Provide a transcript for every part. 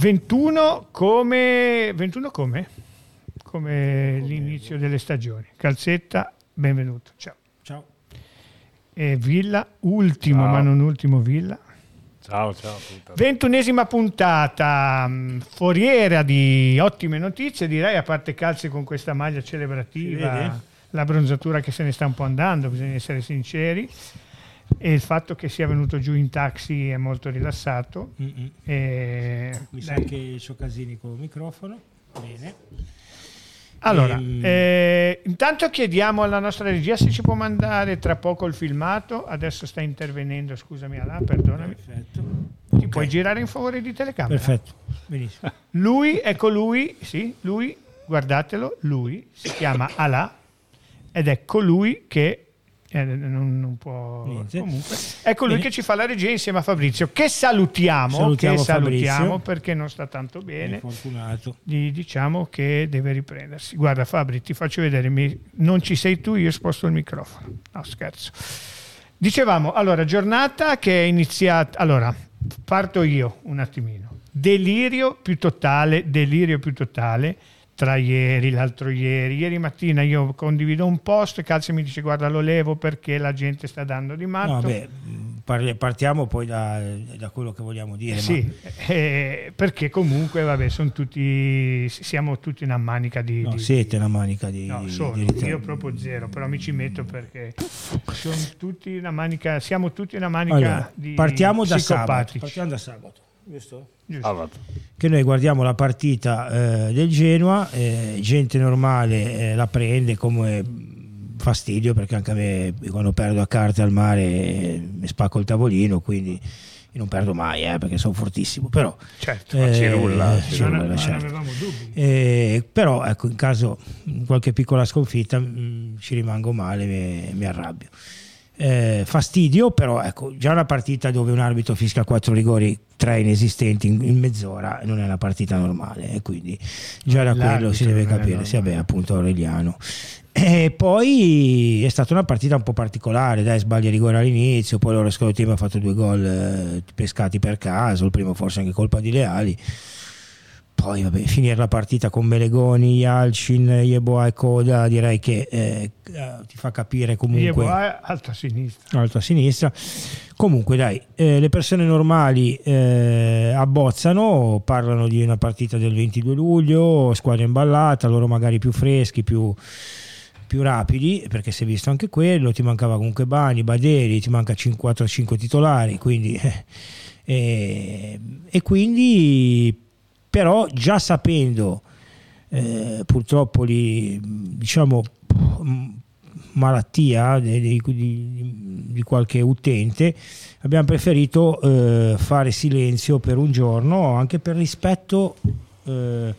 21 come 21 come? Come l'inizio delle stagioni. Calzetta, benvenuto. Ciao. Ciao. E Villa, ultimo Ciao. ma non ultimo Villa. Ciao, ciao. Ventunesima puntata, mh, foriera di ottime notizie, direi, a parte calze con questa maglia celebrativa, la bronzatura che se ne sta un po' andando, bisogna essere sinceri, e il fatto che sia venuto giù in taxi è molto rilassato. E- Mi sa che c'ho casini con il microfono. Bene. Allora, Ehm. eh, intanto chiediamo alla nostra regia se ci può mandare tra poco il filmato, adesso sta intervenendo, scusami Alà, perdonami, Perfetto. ti Ok. puoi girare in favore di telecamera? Perfetto. Benissimo. Lui, ecco lui, sì, lui, guardatelo, lui si chiama Alà ed è colui che eh, non, non può Niente. comunque è colui Bene. che ci fa la regia insieme a Fabrizio che salutiamo, Salutiamo che salutiamo perché non sta tanto bene. Gli diciamo che deve riprendersi. Guarda Fabri ti faccio vedere mi- non ci sei tu io sposto il microfono. No scherzo. Dicevamo allora giornata che è iniziata allora parto io un attimino. Delirio più totale delirio più totale tra ieri l'altro ieri ieri mattina io condivido un post Calzi mi dice guarda lo levo perché la gente sta dando di matto No, beh, partiamo poi da, da quello che vogliamo dire. sì, eh, perché comunque vabbè, sono tutti, siamo tutti una manica di... ma, no, di- siete una manica di, No, sono, di ritardo. io proprio zero, però mi ci metto perché sono tutti una manica, siamo tutti una manica Allora, di partiamo da sabato. Partiamo da sabato. Giusto? Sabato. Che noi guardiamo la partita eh, del Genoa, eh, gente normale eh, la prende come fastidio perché anche a me quando perdo a carte al mare eh, mi spacco il tavolino, quindi non perdo mai eh, perché sono fortissimo, però Certo, eh, ci rulla, ci non, rulla, non certo. dubbi. Eh, però ecco in caso di qualche piccola sconfitta mh, ci rimango male mi, mi arrabbio Eh, fastidio però ecco già una partita dove un arbitro fischia quattro rigori tre inesistenti in, in mezz'ora non è una partita normale e quindi già da quello si L'arbitro deve capire sì, normale. vabbè, appunto Aureliano e poi è stata una partita un po' particolare, dai, sbaglia rigore all'inizio, poi loro secondo tempo ha fatto due gol eh, pescati per caso, il primo forse anche colpa di Leali. Poi vabbè, finire la partita con Melegoni, Yalcin, Yeboah e Coda direi che eh, eh, ti fa capire comunque Yeboah, alto a sinistra. alto a sinistra. Comunque dai, eh, le persone normali eh, abbozzano, parlano di una partita del 22 luglio, squadra imballata, loro magari più freschi, più, più rapidi, perché si è visto anche quello, ti mancava comunque Bani, Baderi, ti manca 4-5 titolari, quindi... eh, e quindi però già sapendo eh, purtroppo diciamo m- malattia di, di- di- di qualche utente abbiamo preferito eh, fare silenzio per un giorno anche per rispetto eh,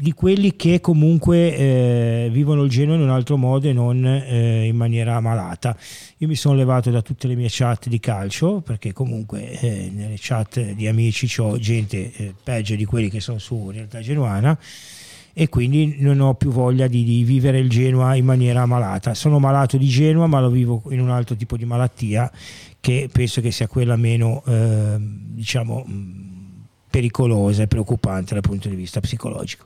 di quelli che comunque eh, vivono il Genoa in un altro modo e non eh, in maniera malata. Io mi sono levato da tutte le mie chat di calcio perché comunque eh, nelle chat di amici ho gente eh, peggio di quelli che sono su realtà genuana e quindi non ho più voglia di, di vivere il Genoa in maniera malata. Sono malato di Genoa ma lo vivo in un altro tipo di malattia che penso che sia quella meno eh, diciamo pericolosa e preoccupante dal punto di vista psicologico.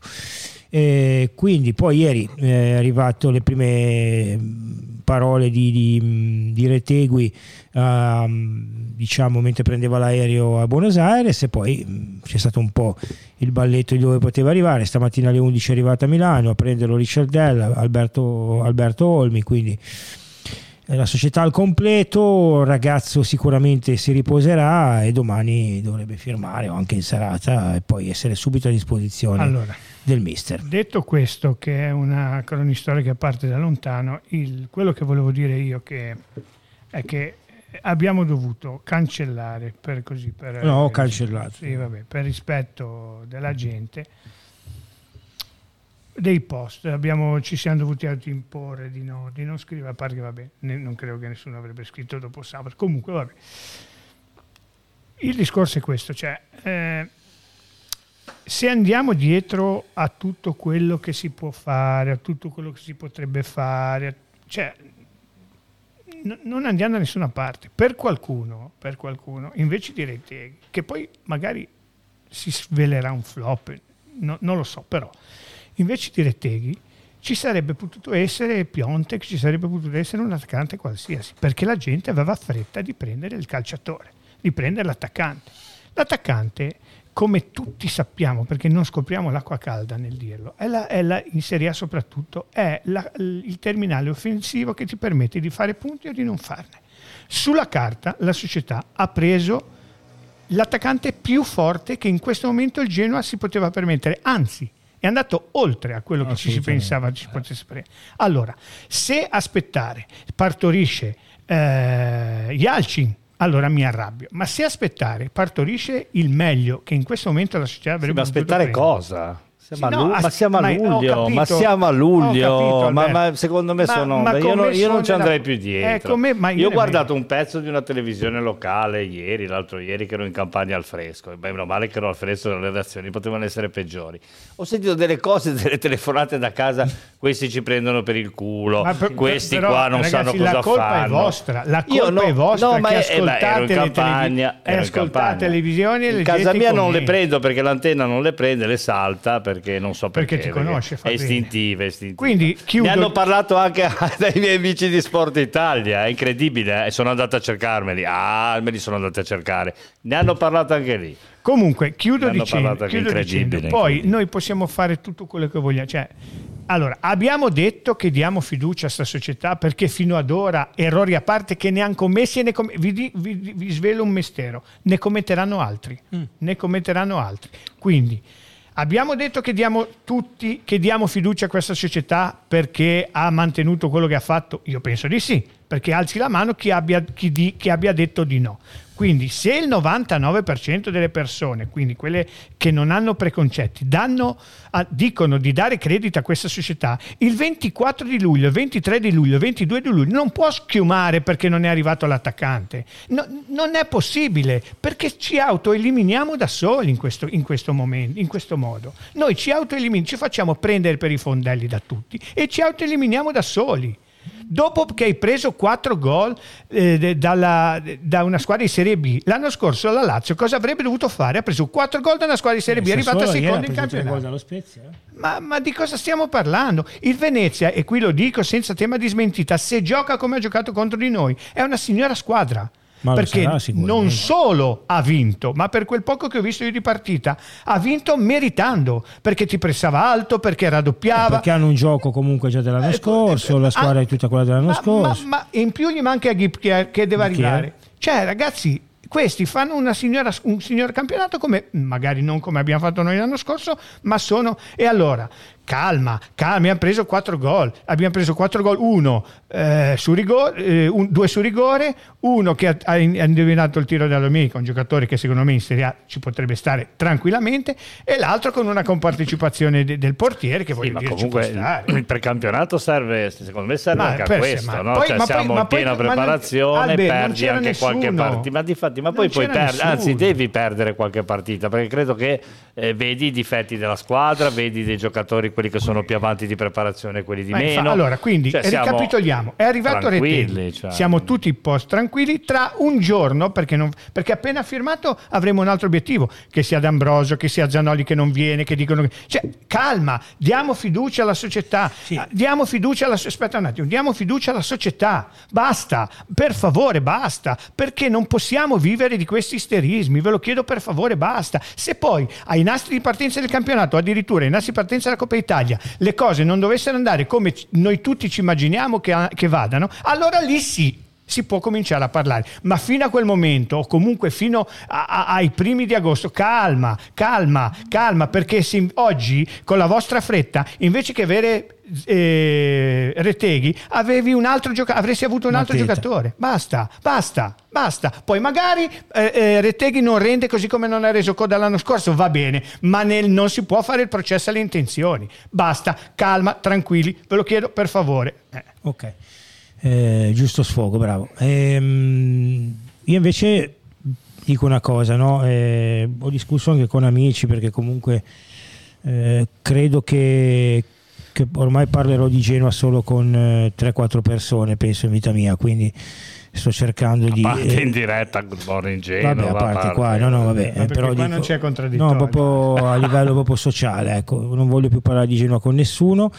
E quindi poi ieri eh, è arrivato le prime mh, parole di, di, mh, di Retegui ehm, diciamo mentre prendeva l'aereo a Buenos Aires e poi mh, c'è stato un po' il balletto di dove poteva arrivare stamattina alle 11 è arrivata a Milano a prenderlo Richardell Alberto, Alberto Olmi quindi eh, la società al completo, il ragazzo sicuramente si riposerà e domani dovrebbe firmare o anche in serata e poi essere subito a disposizione Allora, del mister. detto questo, che è una cronistoria che parte da lontano, il- quello che volevo dire io che è che abbiamo dovuto cancellare per così per No, ho cancellato. sì, vabbè, per rispetto della gente dei post. Abbiamo, ci siamo dovuti autoimporre di, no, di non scrivere a parte che vabbè ne- non credo che nessuno avrebbe scritto dopo sabato. Comunque vabbè. Il discorso è questo cioè eh, se andiamo dietro a tutto quello che si può fare a tutto quello che si potrebbe fare cioè n- non andiamo da nessuna parte. Per qualcuno per qualcuno invece di Retegui che poi magari si svelerà un flop, no, non lo so, però invece di Retteghi ci sarebbe potuto essere Piontek, ci sarebbe potuto essere un attaccante qualsiasi, perché la gente aveva fretta di prendere il calciatore, di prendere l'attaccante. L'attaccante, come tutti sappiamo, perché non scopriamo l'acqua calda nel dirlo, è la, è la, in Serie A soprattutto, è la, il terminale offensivo che ti permette di fare punti o di non farne. Sulla carta la società ha preso l'attaccante più forte che in questo momento il Genoa si poteva permettere, anzi è andato oltre a quello che ci si pensava ci potesse prendere. Allora, se aspettare partorisce eh, Yalcin, allora mi arrabbio, ma se aspettare partorisce il meglio che in questo momento la società avrebbe sì, ma aspettare prendere, cosa? Siamo sì, no, ma siamo a luglio, capito, ma siamo a luglio, capito, ma, ma secondo me ma, sono ma io, non, io non ci andrei la... più dietro. Me, io, io ho guardato un pezzo di una televisione locale ieri, l'altro ieri che ero in campagna al fresco, beh, meno male che ero al fresco, le redazioni potevano essere peggiori. Ho sentito delle cose, delle telefonate da casa, questi ci prendono per il culo, per, questi però, qua non ragazzi, sanno cosa fanno. La colpa è vostra, la colpa no, è vostra no, ma che è, ascoltate, eh, beh, in campagna, le, ascoltate televisioni e in casa mia non le prendo perché l'antenna non le prende, le salta perché non so perché. Perché ti conosce, è istintiva, istintiva. Quindi chiudo... Ne hanno parlato anche dai miei amici di Sport Italia, è incredibile, eh? sono andato a cercarmeli, ah, me li sono andati a cercare, ne hanno parlato anche lì. Comunque, chiudo, dicendo, chiudo dicendo, poi noi possiamo fare tutto quello che vogliamo, cioè, allora, abbiamo detto che diamo fiducia a questa società perché fino ad ora, errori a parte che ne hanno commessi e ne com- vi, vi, vi, svelo un mistero, ne commetteranno altri, mm. ne commetteranno altri. Quindi Abbiamo detto che diamo tutti che diamo fiducia a questa società perché ha mantenuto quello che ha fatto? Io penso di sì, perché alzi la mano chi abbia, chi di, chi abbia detto di no. Quindi se il 99% delle persone, quindi quelle che non hanno preconcetti, danno, a, dicono di dare credito a questa società, il 24 di luglio, il 23 di luglio, il 22 di luglio non può schiumare perché non è arrivato l'attaccante. No, non è possibile perché ci autoeliminiamo da soli in questo, in questo momento, in questo modo. Noi ci autoeliminiamo, ci facciamo prendere per i fondelli da tutti e ci autoeliminiamo da soli dopo che hai preso 4 gol eh, dalla, da una squadra di Serie B l'anno scorso la Lazio cosa avrebbe dovuto fare? Ha preso 4 gol da una squadra di Serie B, è arrivata seconda in campionato. Eh? ma, ma, di cosa stiamo parlando? Il Venezia, e qui lo dico senza tema di smentita, se gioca come ha giocato contro di noi, è una signora squadra. Ma perché non solo ha vinto, ma per quel poco che ho visto io di partita, ha vinto meritando, perché ti pressava alto, perché raddoppiava. Eh, perché hanno un gioco comunque già dell'anno eh, scorso, la squadra ah, è tutta quella dell'anno ma, scorso. Ma, ma, in più gli manca Ghib che, che deve arrivare. Cioè ragazzi, questi fanno signora, un signor campionato come magari non come abbiamo fatto noi l'anno scorso, ma sono e allora calma, calma, abbiamo preso 4 gol, abbiamo preso 4 gol, uno eh, su rigore, eh, un, due su rigore, uno che ha, ha indovinato il tiro della domenica, un giocatore che secondo me in Serie A ci potrebbe stare tranquillamente, e l'altro con una compartecipazione de, del portiere che sì, voglio dire comunque il precampionato serve, secondo me serve ma anche a questo, se, no? poi, cioè, siamo poi, in piena poi, preparazione, non, perdi anche nessuno. qualche partita, ma difatti, ma poi puoi perdere, anzi devi perdere qualche partita, perché credo che eh, vedi i difetti della squadra, vedi dei giocatori quelli che sono più avanti di preparazione e quelli di Ma meno. Infa- allora, quindi cioè, ricapitoliamo, è arrivato Retelli, cioè... siamo tutti post tranquilli, tra un giorno, perché, non, perché, appena firmato avremo un altro obiettivo, che sia D'Ambrosio, che sia Zanoli che non viene, che dicono... Che... Cioè, calma, diamo fiducia alla società, sì. diamo fiducia alla... Aspetta un attimo, diamo fiducia alla società, basta, per favore, basta, perché non possiamo vivere di questi isterismi, ve lo chiedo per favore, basta. Se poi ai nastri di partenza del campionato, addirittura ai nastri di partenza della Coppa Italia, le cose non dovessero andare come noi tutti ci immaginiamo che, che vadano, allora lì sì, si può cominciare a parlare, ma fino a quel momento o comunque fino a, a, ai primi di agosto, calma, calma, calma, perché si, oggi con la vostra fretta, invece che avere eh, Reteghi, avevi un altro gioca- avresti avuto un altro Mateta. giocatore. Basta, basta, basta. Poi magari eh, eh, Reteghi non rende così come non ha reso coda l'anno scorso, va bene, ma nel, non si può fare il processo alle intenzioni. Basta, calma, tranquilli, ve lo chiedo per favore. Eh. Ok, eh, giusto sfogo, bravo. Ehm, io invece dico una cosa, no? Eh, ho discusso anche con amici perché comunque credo che che ormai parlerò di Genoa solo con eh, 3-4 persone, penso, in vita mia, quindi sto cercando di parte in diretta Good Morning Genova vabbè a parte, parte qua no no vabbè no, però dico, non c'è contraddittorio no proprio a livello proprio sociale ecco non voglio più parlare di Genova con nessuno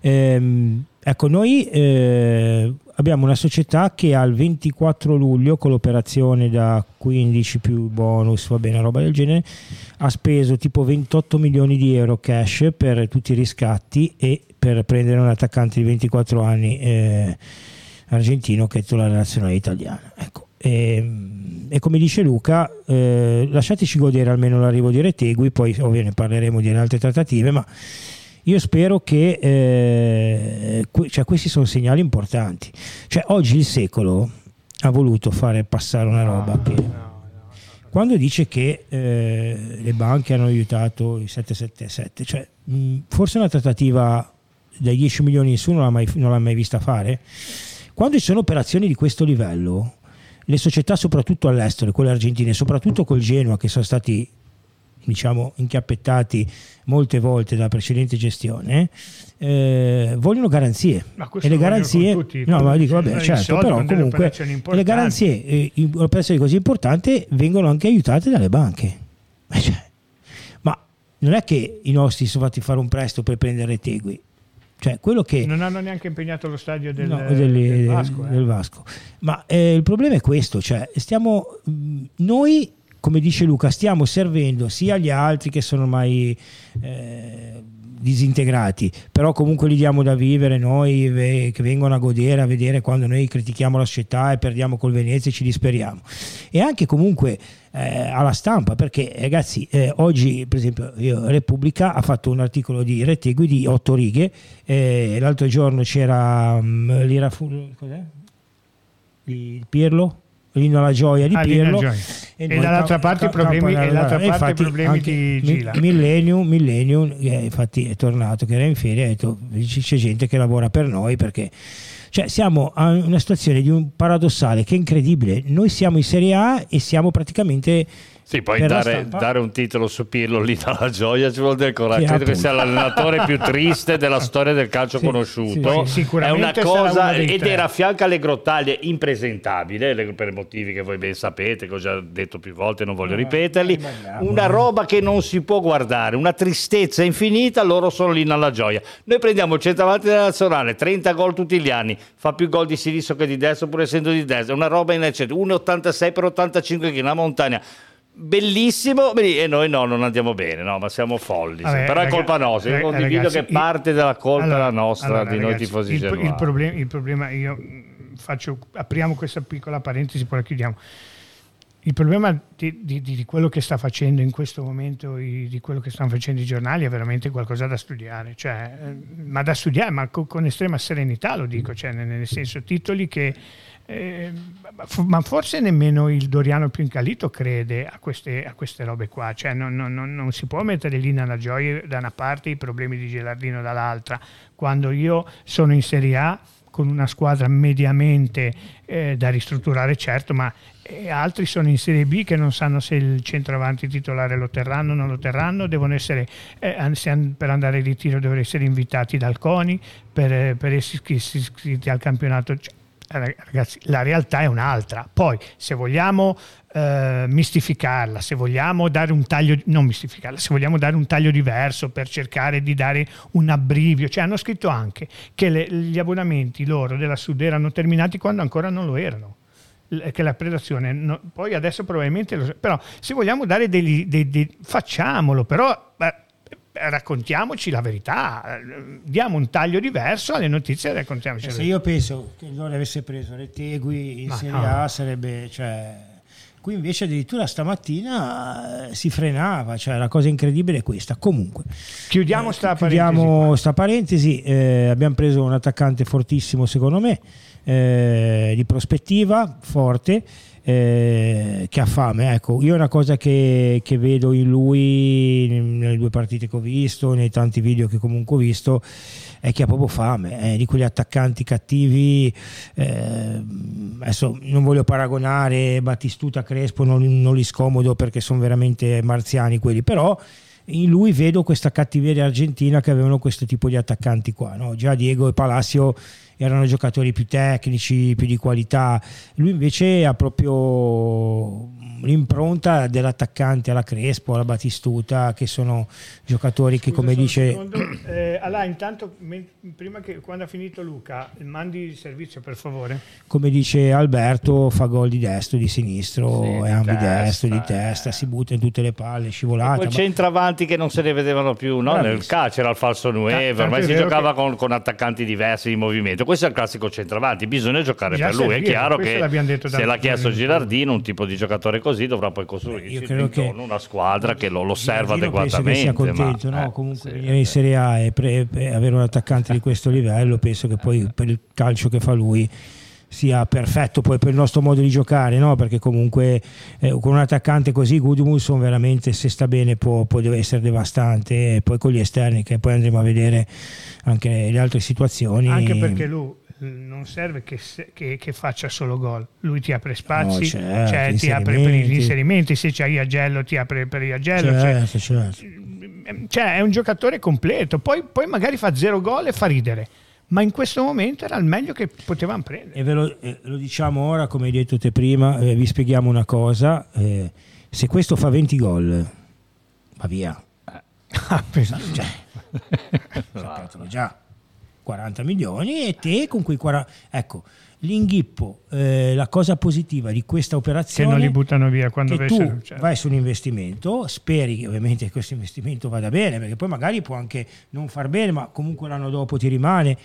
ehm, ecco noi eh, abbiamo una società che al 24 luglio con l'operazione da 15 più bonus va bene roba del genere ha speso tipo 28 milioni di euro cash per tutti i riscatti e per prendere un attaccante di 24 anni eh, argentino che è titolare nazionale italiana. Ecco. E, e, come dice Luca, eh, lasciateci godere almeno l'arrivo di Retegui, poi ovviamente parleremo di altre trattative, ma io spero che eh, que- cioè, questi sono segnali importanti. Cioè, oggi il secolo ha voluto fare passare una roba che quando dice che eh, le banche hanno aiutato il 777, cioè, mh, forse una trattativa dai 10 milioni in su non l'ha mai, non l'ha mai vista fare quando ci sono operazioni di questo livello, le società soprattutto all'estero, quelle argentine, soprattutto col Genoa che sono stati diciamo inchiappettati molte volte dalla precedente gestione eh, vogliono garanzie e le garanzie tutti, no ma dico vabbè certo però comunque le garanzie eh, operazioni così importanti vengono anche aiutate dalle banche cioè, ma non è che i nostri sono fatti fare un prestito per prendere Tegui cioè, quello che... Non hanno neanche impegnato lo stadio del, no, delle, del Vasco. Eh. Del Vasco. Ma eh, il problema è questo, cioè, stiamo, noi, come dice Luca, stiamo servendo sia agli altri che sono ormai eh, disintegrati, però comunque li diamo da vivere noi che vengono a godere, a vedere quando noi critichiamo la società e perdiamo col Venezia e ci disperiamo. E anche comunque eh, alla stampa, perché ragazzi, eh, oggi per esempio io, Repubblica ha fatto un articolo di Rettegui di otto righe, eh, l'altro giorno c'era um, l'Ira cos'è? Il Pirlo? L'inno alla gioia di ah, Pirlo. e, e dall'altra parte i problemi, e parte infatti, problemi di Gila. Millennium, Millennium eh, infatti è tornato che era in ferie ha detto c'è gente che lavora per noi perché cioè siamo a una situazione di un paradossale che è incredibile. Noi siamo in Serie A e siamo praticamente sì, poi dare, dare, un titolo su Pirlo lì dalla gioia ci vuol dire coraggio. Credo che sia l'allenatore più triste della storia del calcio sì, conosciuto. Sì, è una cosa ed era a fianco alle grottaglie impresentabile per motivi che voi ben sapete, che ho già detto più volte, non voglio ripeterli. Una roba che non si può guardare, una tristezza infinita. Loro sono lì nella gioia. Noi prendiamo il centravanti della nazionale, 30 gol tutti gli anni, fa più gol di sinistra che di destra, pur essendo di destra. Una roba inaccettabile. 1,86 per 85 kg, una montagna bellissimo e noi no, non andiamo bene, no, ma siamo folli. Vabbè, però è colpa nostra. Io condivido ragazzi, che parte della colpa allora, la nostra allora, di ragazzi, noi tifosi il, il, problem- il problema, io faccio, apriamo questa piccola parentesi, poi la chiudiamo. Il problema di, di, di, quello che sta facendo in questo momento, di quello che stanno facendo i giornali, è veramente qualcosa da studiare, cioè, eh, ma da studiare, ma con, con estrema serenità lo dico, cioè, nel senso titoli che eh, ma forse nemmeno il Doriano più incalito crede a queste, a queste robe qua, cioè non, non, non, si può mettere lì nella gioia da una parte i problemi di Gelardino dall'altra, quando io sono in Serie A con una squadra mediamente eh, da ristrutturare certo, ma eh, altri sono in Serie B che non sanno se il centravanti titolare lo terranno o non lo terranno, devono essere, eh, per andare in ritiro devono essere invitati dal CONI per, per essere iscritti al campionato. Cioè, ragazzi, la realtà è un'altra. Poi, se vogliamo eh, mistificarla, se vogliamo dare un taglio, non mistificarla, se vogliamo dare un taglio diverso per cercare di dare un abbrivio, cioè hanno scritto anche che le, gli abbonamenti loro della Sud erano terminati quando ancora non lo erano che la predazione no, poi adesso probabilmente lo, però se vogliamo dare dei, dei, dei facciamolo però beh, raccontiamoci la verità, diamo un taglio diverso alle notizie e raccontiamoci eh, Se io penso che loro avesse preso le Tegui in Ma Serie no. A sarebbe... Cioè, qui invece addirittura stamattina eh, si frenava, cioè la cosa incredibile è questa. Comunque, chiudiamo eh, sta chiudiamo parentesi. Sta parentesi eh, abbiamo preso un attaccante fortissimo secondo me, eh, di prospettiva, forte eh, che ha fame. Ecco, io è una cosa che, che, vedo in lui nelle due partite che ho visto, nei tanti video che comunque ho visto, è che ha proprio fame, eh, di quegli attaccanti cattivi. Eh, adesso non voglio paragonare Battistuta, Crespo, non, non li scomodo perché sono veramente marziani quelli, però in lui vedo questa cattiveria argentina che avevano questo tipo di attaccanti qua. No? Già Diego e Palacio erano giocatori più tecnici, più di qualità, lui invece ha proprio l'impronta dell'attaccante alla Crespo, alla Batistuta, che sono giocatori che, Scusa, come dice. Eh, allora, intanto, prima che quando ha finito Luca, mandi il servizio per favore. Come dice Alberto, fa gol di destro, di sinistro, sì, è ambidestro, di testa, eh. si butta in tutte le palle, scivolate. Poi centravanti che non se ne vedevano più, no? nel calcio era il falso Nueve, ormai si giocava che... con, con, attaccanti diversi di movimento. Questo è il classico centravanti, bisogna giocare Già per lui. È chiaro che se l'ha chiesto Girardino, un tipo di giocatore così, dovrà poi costruirsi Io credo che una squadra che lo, lo serva adeguatamente. Penso che sia contento, ma, no? eh, comunque sì, venire in Serie A e, pre, e avere un attaccante di questo livello, penso che poi per il calcio che fa lui sia perfetto poi per il nostro modo di giocare, no? perché comunque eh, con un attaccante così Gudmundsson veramente se sta bene può, può essere devastante e poi con gli esterni che poi andremo a vedere anche le altre situazioni. Anche perché lui non serve che, che, che, faccia solo gol, lui ti apre spazi, no, certo, cioè, ti apre per gli inserimenti, se c'hai Agello ti apre per Iagello. Certo, cioè, certo. cioè, è un giocatore completo, poi, poi, magari fa zero gol e fa ridere. Ma in questo momento era il meglio che potevamo prendere. E ve lo, eh, lo diciamo ora, come hai detto te prima, eh, vi spieghiamo una cosa. Eh, se questo fa 20 gol, va via. Ah, cioè, sapetelo già 40 milioni e te con quei 40... Ecco, l'inghippo, eh, la cosa positiva di questa operazione... Che non li buttano via quando tu certo. vai su un investimento, speri che ovviamente questo investimento vada bene, perché poi magari può anche non far bene, ma comunque l'anno dopo ti rimane.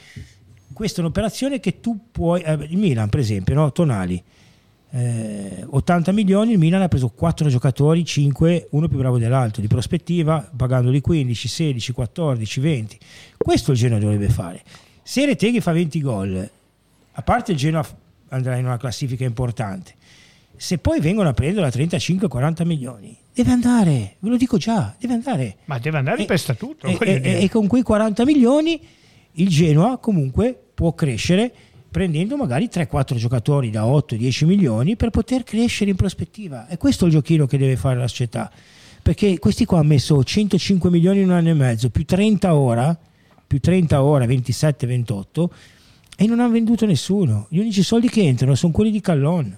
Questa è un'operazione che tu puoi... Eh, il Milan, per esempio, no? Tonali eh, 80 milioni, il Milan ha preso 4 giocatori, 5, uno più bravo dell'altro, di prospettiva, pagandoli 15, 16, 14, 20. Questo il Genoa dovrebbe fare. Se Reteghi fa 20 gol, a parte il Genoa andrà in una classifica importante, se poi vengono a prendere a 35-40 milioni, deve andare, ve lo dico già, deve andare. Ma deve andare e, per statuto. E, e, e con quei 40 milioni il Genoa comunque può crescere prendendo magari 3-4 giocatori da 8-10 milioni per poter crescere in prospettiva. È questo il giochino che deve fare la società. Perché questi qua hanno messo 105 milioni in un anno e mezzo, più 30 ora, più 30 ora, 27-28, e non hanno venduto nessuno. Gli unici soldi che entrano sono quelli di Callon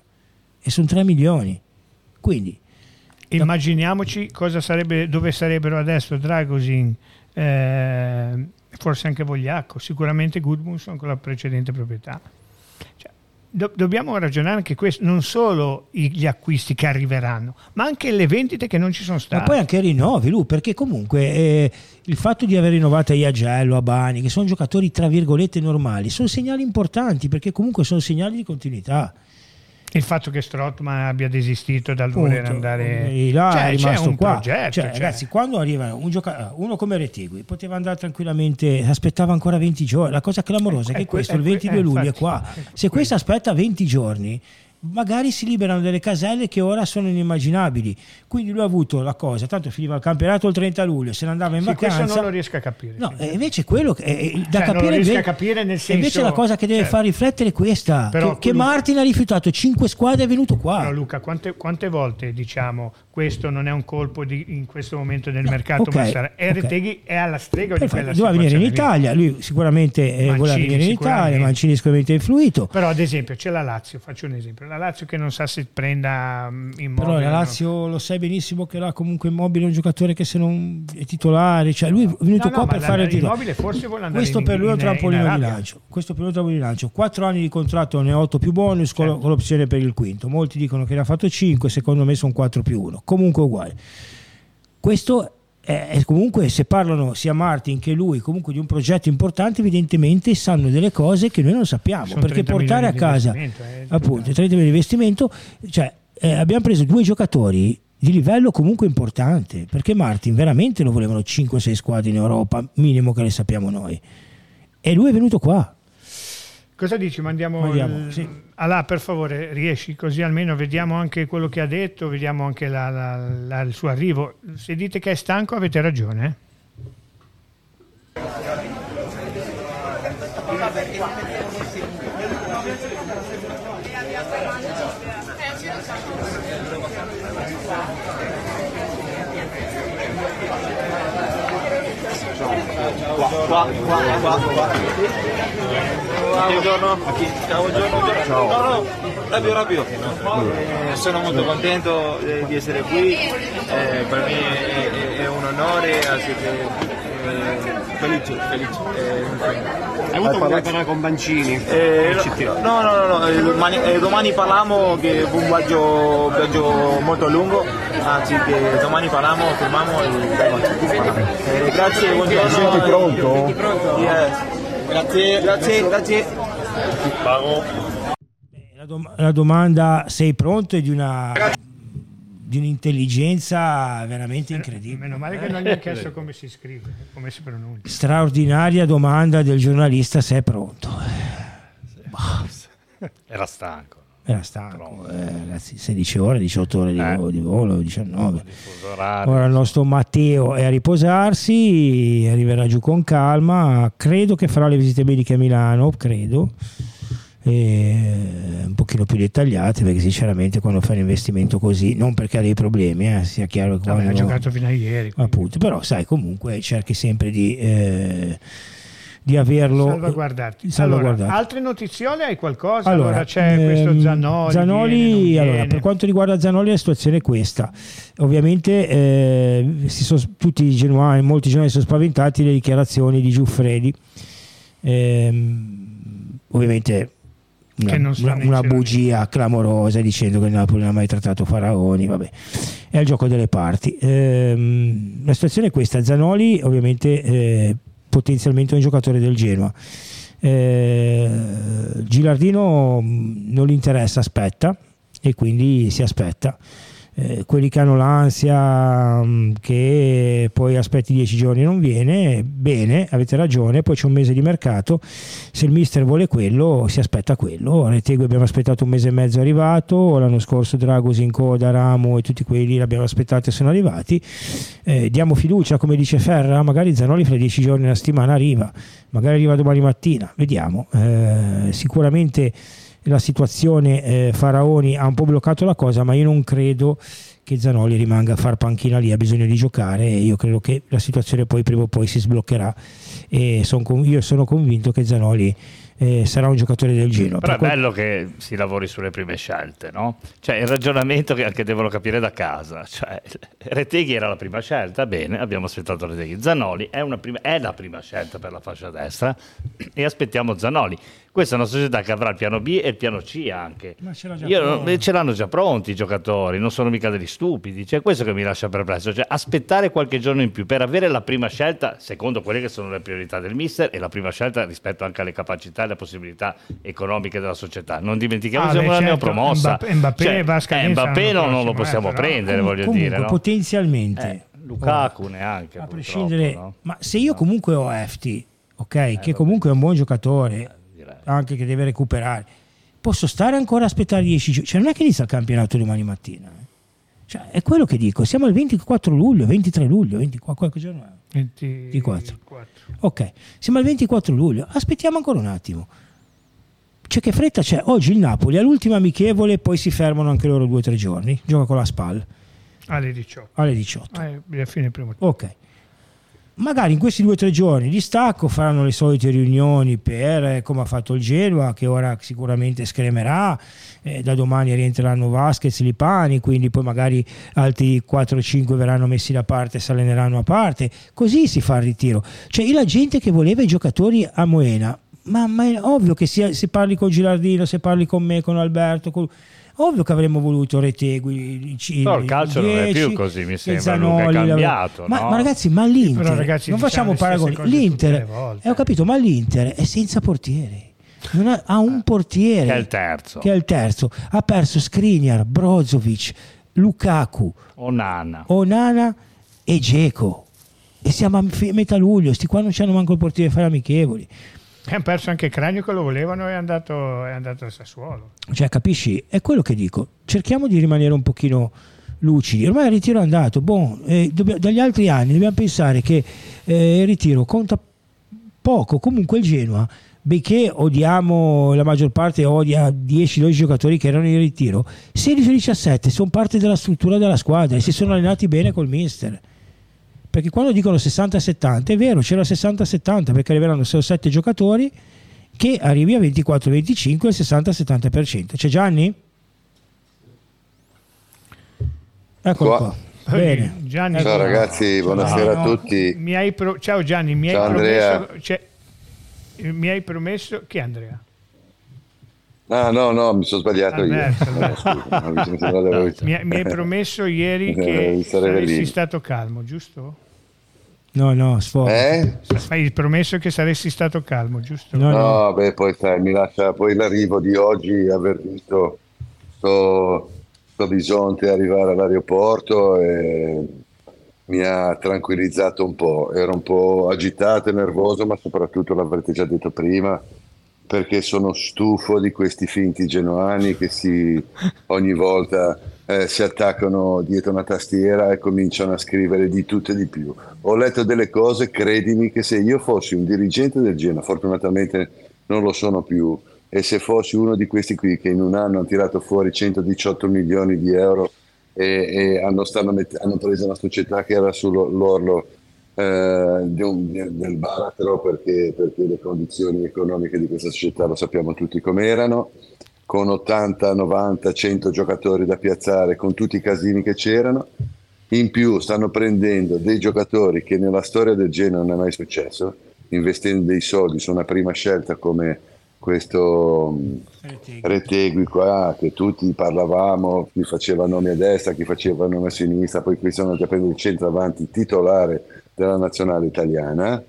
e sono 3 milioni. Quindi immaginiamoci cosa sarebbe, dove sarebbero adesso Dragosin, eh, forse anche Vogliacco, sicuramente Gudmundsson con la precedente proprietà. Cioè, do- dobbiamo ragionare anche questo, non solo gli acquisti che arriveranno, ma anche le vendite che non ci sono state. Ma poi anche rinnovi, Lu, perché comunque eh, il fatto di aver rinnovato Iagello, Abani, che sono giocatori tra virgolette normali, sono segnali importanti perché comunque sono segnali di continuità il fatto che Strottman abbia desistito dal Punto. voler andare e là cioè, è rimasto qua progetto, cioè, cioè. ragazzi quando arriva un gioca- uno come Retegui poteva andare tranquillamente aspettava ancora 20 giorni la cosa clamorosa è, è che questo il 22 luglio è qua se questo aspetta 20 giorni magari si liberano delle caselle che ora sono inimmaginabili. Quindi lui ha avuto la cosa, tanto finiva il campionato il 30 luglio, se ne andava in sì, vacanza. Questo non lo riesco a capire. No, e invece quello che è, da cioè, capire, non lo riesco a capire nel senso invece la cosa che deve certo. far riflettere è questa, Però, che, che Luca, Martin ha rifiutato 5 squadre e è venuto qua. Però Luca, quante, quante volte diciamo questo non è un colpo di, in questo momento del no, mercato, okay, ma sarà, okay. Retegui è alla strega Perfetto, di quella Doveva venire in Italia, lui sicuramente Mancini, voleva venire in Italia, Mancini sicuramente influito. Però ad esempio c'è la Lazio, faccio un esempio, la Lazio che non sa se prenda mm, immobile. Però la Lazio no? lo sai benissimo che là comunque immobile è un giocatore che se non è titolare, cioè lui è venuto no, qua per fare il titolo. Forse vuole andare Questo in, per lui è un trampolino di lancio. Questo per lui è un trampolino di lancio. Quattro anni di contratto ne ha 8 più bonus certo. con l'opzione per il quinto. Molti dicono che ne ha fatto 5, secondo me sono 4 più 1. Comunque uguale. Questo è comunque se parlano sia Martin che lui comunque di un progetto importante evidentemente sanno delle cose che noi non sappiamo Sono perché portare a casa eh, appunto 30 milioni di investimento cioè eh, abbiamo preso due giocatori di livello comunque importante perché Martin veramente lo volevano 5-6 squadre in Europa minimo che le sappiamo noi. E lui è venuto qua Cosa dici? Mandiamo, Mandiamo il... sì. Allà, per favore, riesci così almeno vediamo anche quello che ha detto, vediamo anche la, la, la, il suo arrivo. Se dite che è stanco avete ragione. Eh? Qua, qua, qua, qua. Buongiorno. Ciao, buongiorno. Ciao. No, no, rapido, rapido. Eh, sono molto contento eh, di essere qui, eh, per me è, è, è un onore, así che felice, felice. Eh, Hai avuto un parlare con Bancini? Eh, no, no, no, no. Eh, domani, eh, domani parliamo che è un viaggio, viaggio molto lungo, anzi che domani parliamo, firmiamo e eh, grazie, buongiorno. Pronto? Senti pronto? Yes. Grazie, grazie, grazie. La, dom- la domanda sei pronto è di una di un'intelligenza veramente incredibile. Meno male che non gli ha chiesto come si scrive, come si pronuncia. Straordinaria domanda del giornalista se è pronto. Era stanco. Era stanco, eh, ragazzi, 16 ore, 18 ore di, eh. volo, di volo, 19. Ora il nostro Matteo è a riposarsi, arriverà giù con calma, credo che farà le visite mediche a Milano, credo. Un pochino più dettagliate perché sinceramente quando fai un investimento così non perché ha dei problemi eh, sia chiaro che quando, ha giocato fino a ieri appunto, però sai comunque cerchi sempre di, eh, di averlo salvaguardarti. salvaguardarti. Allora, altre notiziole hai qualcosa? Allora, allora c'è ehm, questo Zanoli Zanoli viene, allora, per quanto riguarda Zanoli la situazione è questa ovviamente eh, sono, tutti i genuani molti genuani sono spaventati le dichiarazioni di Giuffredi ehm, ovviamente una, una, una bugia clamorosa dicendo che il Napoli non ha mai trattato Faraoni, vabbè, è il gioco delle parti. Ehm, la situazione è questa, Zanoli ovviamente eh, potenzialmente un giocatore del Genoa. Eh, Gilardino mm, non gli interessa, aspetta e quindi si aspetta eh, quelli che hanno l'ansia mh, che poi aspetti dieci giorni non viene, bene, avete ragione, poi c'è un mese di mercato, se il mister vuole quello si aspetta quello, Retegui abbiamo aspettato un mese e mezzo è arrivato, l'anno scorso Dragos in coda, Ramo e tutti quelli l'abbiamo aspettato e sono arrivati, eh, diamo fiducia come dice Ferra, magari Zanoli fra dieci giorni una settimana arriva, magari arriva domani mattina, vediamo, eh, sicuramente la situazione eh, Faraoni ha un po' bloccato la cosa, ma io non credo che Zanoli rimanga a far panchina lì, ha bisogno di giocare e io credo che la situazione poi prima o poi si sbloccherà. E son, io sono convinto che Zanoli eh, sarà un giocatore del Genoa. Però per è bello che si lavori sulle prime scelte, no? Cioè il ragionamento che anche devono capire da casa. Cioè, Reteghi era la prima scelta, bene, abbiamo aspettato Reteghi. Zanoli è, prima, è la prima scelta per la fascia destra e aspettiamo Zanoli. Questa è una società che avrà il piano B e il piano C anche. Ma ce, Io, ce l'hanno già pronti i giocatori, non sono mica degli stupidi. Cioè, questo che mi lascia perplesso. Cioè, aspettare qualche giorno in più per avere la prima scelta, secondo quelle che sono le priorità del mister, e la prima scelta rispetto anche alle capacità e alle possibilità economiche della società. Non dimentichiamo ah, che siamo certo. neopromossa. Mbappé, Mbappé, cioè, eh, Mbappé non, non, lo possiamo eh, prendere, voglio comunque, dire. No? potenzialmente. Eh, Lukaku neanche. A prescindere, no? ma se io comunque ho Efti, ok, eh, che comunque è un buon giocatore anche che deve recuperare. Posso stare ancora a aspettare 10 giorni? Cioè non è che inizia il campionato domani mattina. Eh. Cioè, è quello che dico, siamo al 24 luglio, 23 luglio, 24, qualche giorno? 24. 24. Ok, siamo al 24 luglio, aspettiamo ancora un attimo. Cioè che fretta c'è? Oggi il Napoli all'ultima amichevole, poi si fermano anche loro due o tre giorni, gioca con la SPAL. Alle 18. Alle 18. Eh, fine primo Ok magari in questi due o tre giorni di stacco faranno le solite riunioni per eh, come ha fatto il Genoa che ora sicuramente scremerà eh, da domani rientreranno Vasquez Lipani quindi poi magari altri 4-5 verranno messi da parte si alleneranno a parte. Così si fa il ritiro. Cioè la gente che voleva i giocatori a Moena ma, ma è ovvio che sia, se parli con Gilardino se parli con me con Alberto con Ovvio che avremmo voluto Retegui. No, il calcio 10, non è più così, mi sembra. Zanoli, è cambiato. Ma, no? ma, ragazzi, ma l'Inter, ragazzi, non facciamo paragoni. L'Inter, eh, ho capito, ma l'Inter è senza portiere. Ha, ha, un portiere che è il terzo. Che è il terzo. Ha perso Skriniar, Brozovic, Lukaku, Onana, Onana e Geco. E siamo a metà luglio, sti qua non c'hanno manco il portiere per fare amichevoli. Hanno perso anche Cranio che lo volevano e è andato, al Sassuolo. Cioè, capisci? È quello che dico. Cerchiamo di rimanere un pochino lucidi. Ormai il ritiro è andato. Bon, eh, dobbiamo, dagli altri anni dobbiamo pensare che eh, il ritiro conta poco. Comunque il Genoa, benché odiamo, la maggior parte odia 10-12 giocatori che erano in ritiro, 16-17 sono parte della struttura della squadra e si sono allenati bene col mister perché quando dicono 60-70 è vero, c'era 60-70 perché arriveranno 6-7 giocatori che arrivi a 24-25 il 60-70%. C'è Gianni? Eccolo qua. qua. Bene. Gianni, ciao ragazzi, buonasera no, a tutti. No, pro- ciao Gianni, mi ciao hai Andrea. promesso... Cioè, mi hai promesso... Chi è Andrea? Ah no, no, mi sono sbagliato io. mi, mi, hai promesso ieri che saresti stato calmo, giusto? No, no, sfogo. Eh? Hai promesso che saresti stato calmo, giusto? No, no, no. beh, poi sai, mi lascia poi l'arrivo di oggi, aver visto sto, sto bisonte arrivare all'aeroporto e mi ha tranquillizzato un po'. Ero un po' agitato e nervoso, ma soprattutto l'avrete già detto prima, perché sono stufo di questi finti genoani che si, ogni volta eh, si attaccano dietro una tastiera e cominciano a scrivere di tutto e di più. Ho letto delle cose, credimi che se io fossi un dirigente del Genoa, fortunatamente non lo sono più, e se fossi uno di questi qui che in un anno hanno tirato fuori 118 milioni di euro e, e hanno, met- hanno, preso una società che era sull'orlo eh, un, del baratro perché, perché, le condizioni economiche di questa società lo sappiamo tutti com'erano, con 80, 90, 100 giocatori da piazzare, con tutti i casini che c'erano. In più stanno prendendo dei giocatori che nella storia del Genoa non è mai successo, investendo dei soldi su una prima scelta come questo Retegui qua, che tutti parlavamo, chi faceva nome a destra, chi faceva nome a sinistra, poi qui sono andati a prendere il centravanti titolare della nazionale italiana,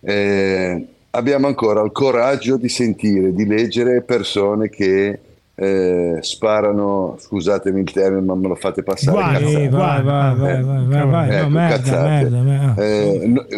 eh, abbiamo ancora il coraggio di sentire, di leggere persone che eh, sparano, scusatemi il termine, ma me lo fate passare. Vai, vai, vai, vai,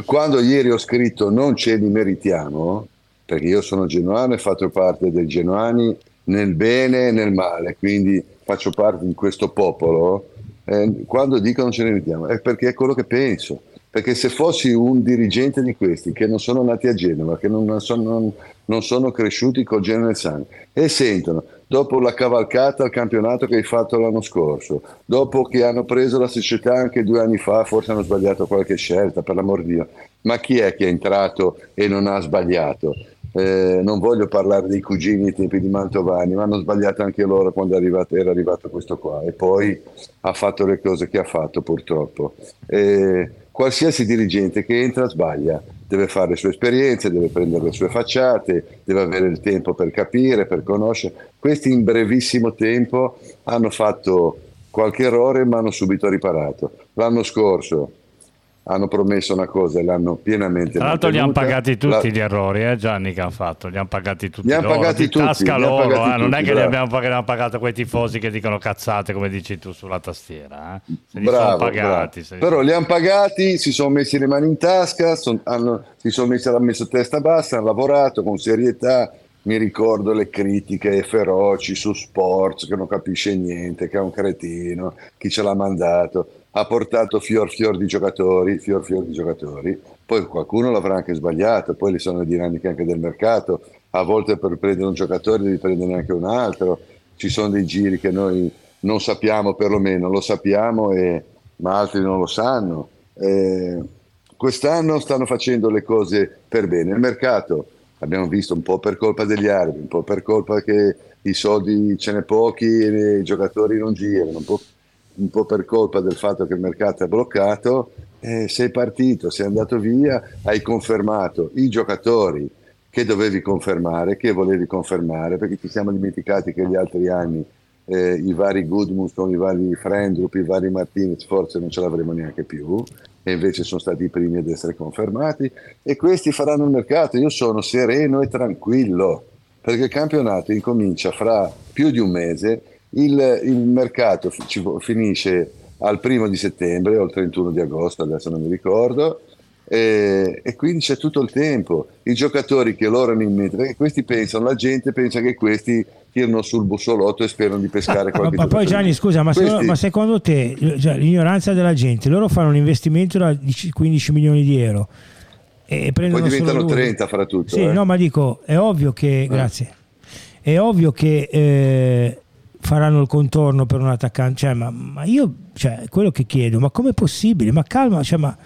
quando ieri ho scritto non ce li meritiamo, perché io sono genuano e faccio parte dei genuani nel bene e nel male, quindi faccio parte di questo popolo. Eh, quando dico non ce ne meritiamo è perché è quello che penso perché se fossi un dirigente di questi che non sono nati a Genova, che non sono, non, sono cresciuti col Genoa nel sangue e sentono dopo la cavalcata al campionato che hai fatto l'anno scorso, dopo che hanno preso la società anche due anni fa, forse hanno sbagliato qualche scelta, per l'amor di Dio, ma chi è che è entrato e non ha sbagliato? Eh, non voglio parlare dei cugini ai tempi di Mantovani, ma hanno sbagliato anche loro quando arrivato, era arrivato questo qua e poi ha fatto le cose che ha fatto purtroppo. Eh, qualsiasi dirigente che entra sbaglia, deve fare le sue esperienze, deve prendere le sue facciate, deve avere il tempo per capire, per conoscere. Questi in brevissimo tempo hanno fatto qualche errore ma hanno subito riparato. L'anno scorso hanno promesso una cosa e l'hanno pienamente Tra l'altro li hanno pagati tutti La... gli errori, eh, Gianni, che hanno fatto. Li hanno pagati tutti li hanno loro, pagati tutti, tasca loro. Eh. Non è che li abbiamo pagati, hanno pagato quei tifosi che dicono cazzate, come dici tu, sulla tastiera. Eh. Se li bravo, pagati. Se Però li hanno pagati, si sono messi le mani in tasca, son, hanno, si sono messi, hanno messo testa bassa, hanno lavorato con serietà. Mi ricordo le critiche feroci su Sports, che non capisce niente, che è un cretino, chi ce l'ha mandato ha portato fior fior di giocatori, fior fior di giocatori, poi qualcuno l'avrà anche sbagliato, poi le sono le dinamiche anche del mercato, a volte per prendere un giocatore devi prendere anche un altro, ci sono dei giri che noi non sappiamo perlomeno, lo sappiamo e, ma altri non lo sanno. Eh, quest'anno stanno facendo le cose per bene, il mercato abbiamo visto un po' per colpa degli arabi, un po' per colpa che i soldi ce n'è pochi e i giocatori non girano, un po' un po' per colpa del fatto che il mercato è bloccato, eh, sei partito, sei andato via, hai confermato i giocatori che dovevi confermare, che volevi confermare, perché ci siamo dimenticati che gli altri anni eh, i vari Goodmuston, i vari Frendrup, i vari Martinez forse non ce l'avremo neanche più e invece sono stati i primi ad essere confermati e questi faranno il mercato. Io sono sereno e tranquillo perché il campionato incomincia fra più di un mese il, il mercato ci finisce al primo di settembre o al 31 di agosto, adesso non mi ricordo, e, e, quindi c'è tutto il tempo. I giocatori che loro in mente, perché questi pensano, la gente pensa che questi tirano sul bussolotto e sperano di pescare qualche Ma, ma poi Gianni, scusa, ma, questi... ma, secondo te, cioè, l'ignoranza della gente, loro fanno un investimento da 15 milioni di euro e prendono poi diventano 30 fra tutto. Sì, eh. no, ma dico, è ovvio che, eh. grazie, è ovvio che... Eh, faranno il contorno per un attaccante. Cioè, ma, ma io, cioè, quello che chiedo, ma com'è possibile? Ma calma, cioè, ma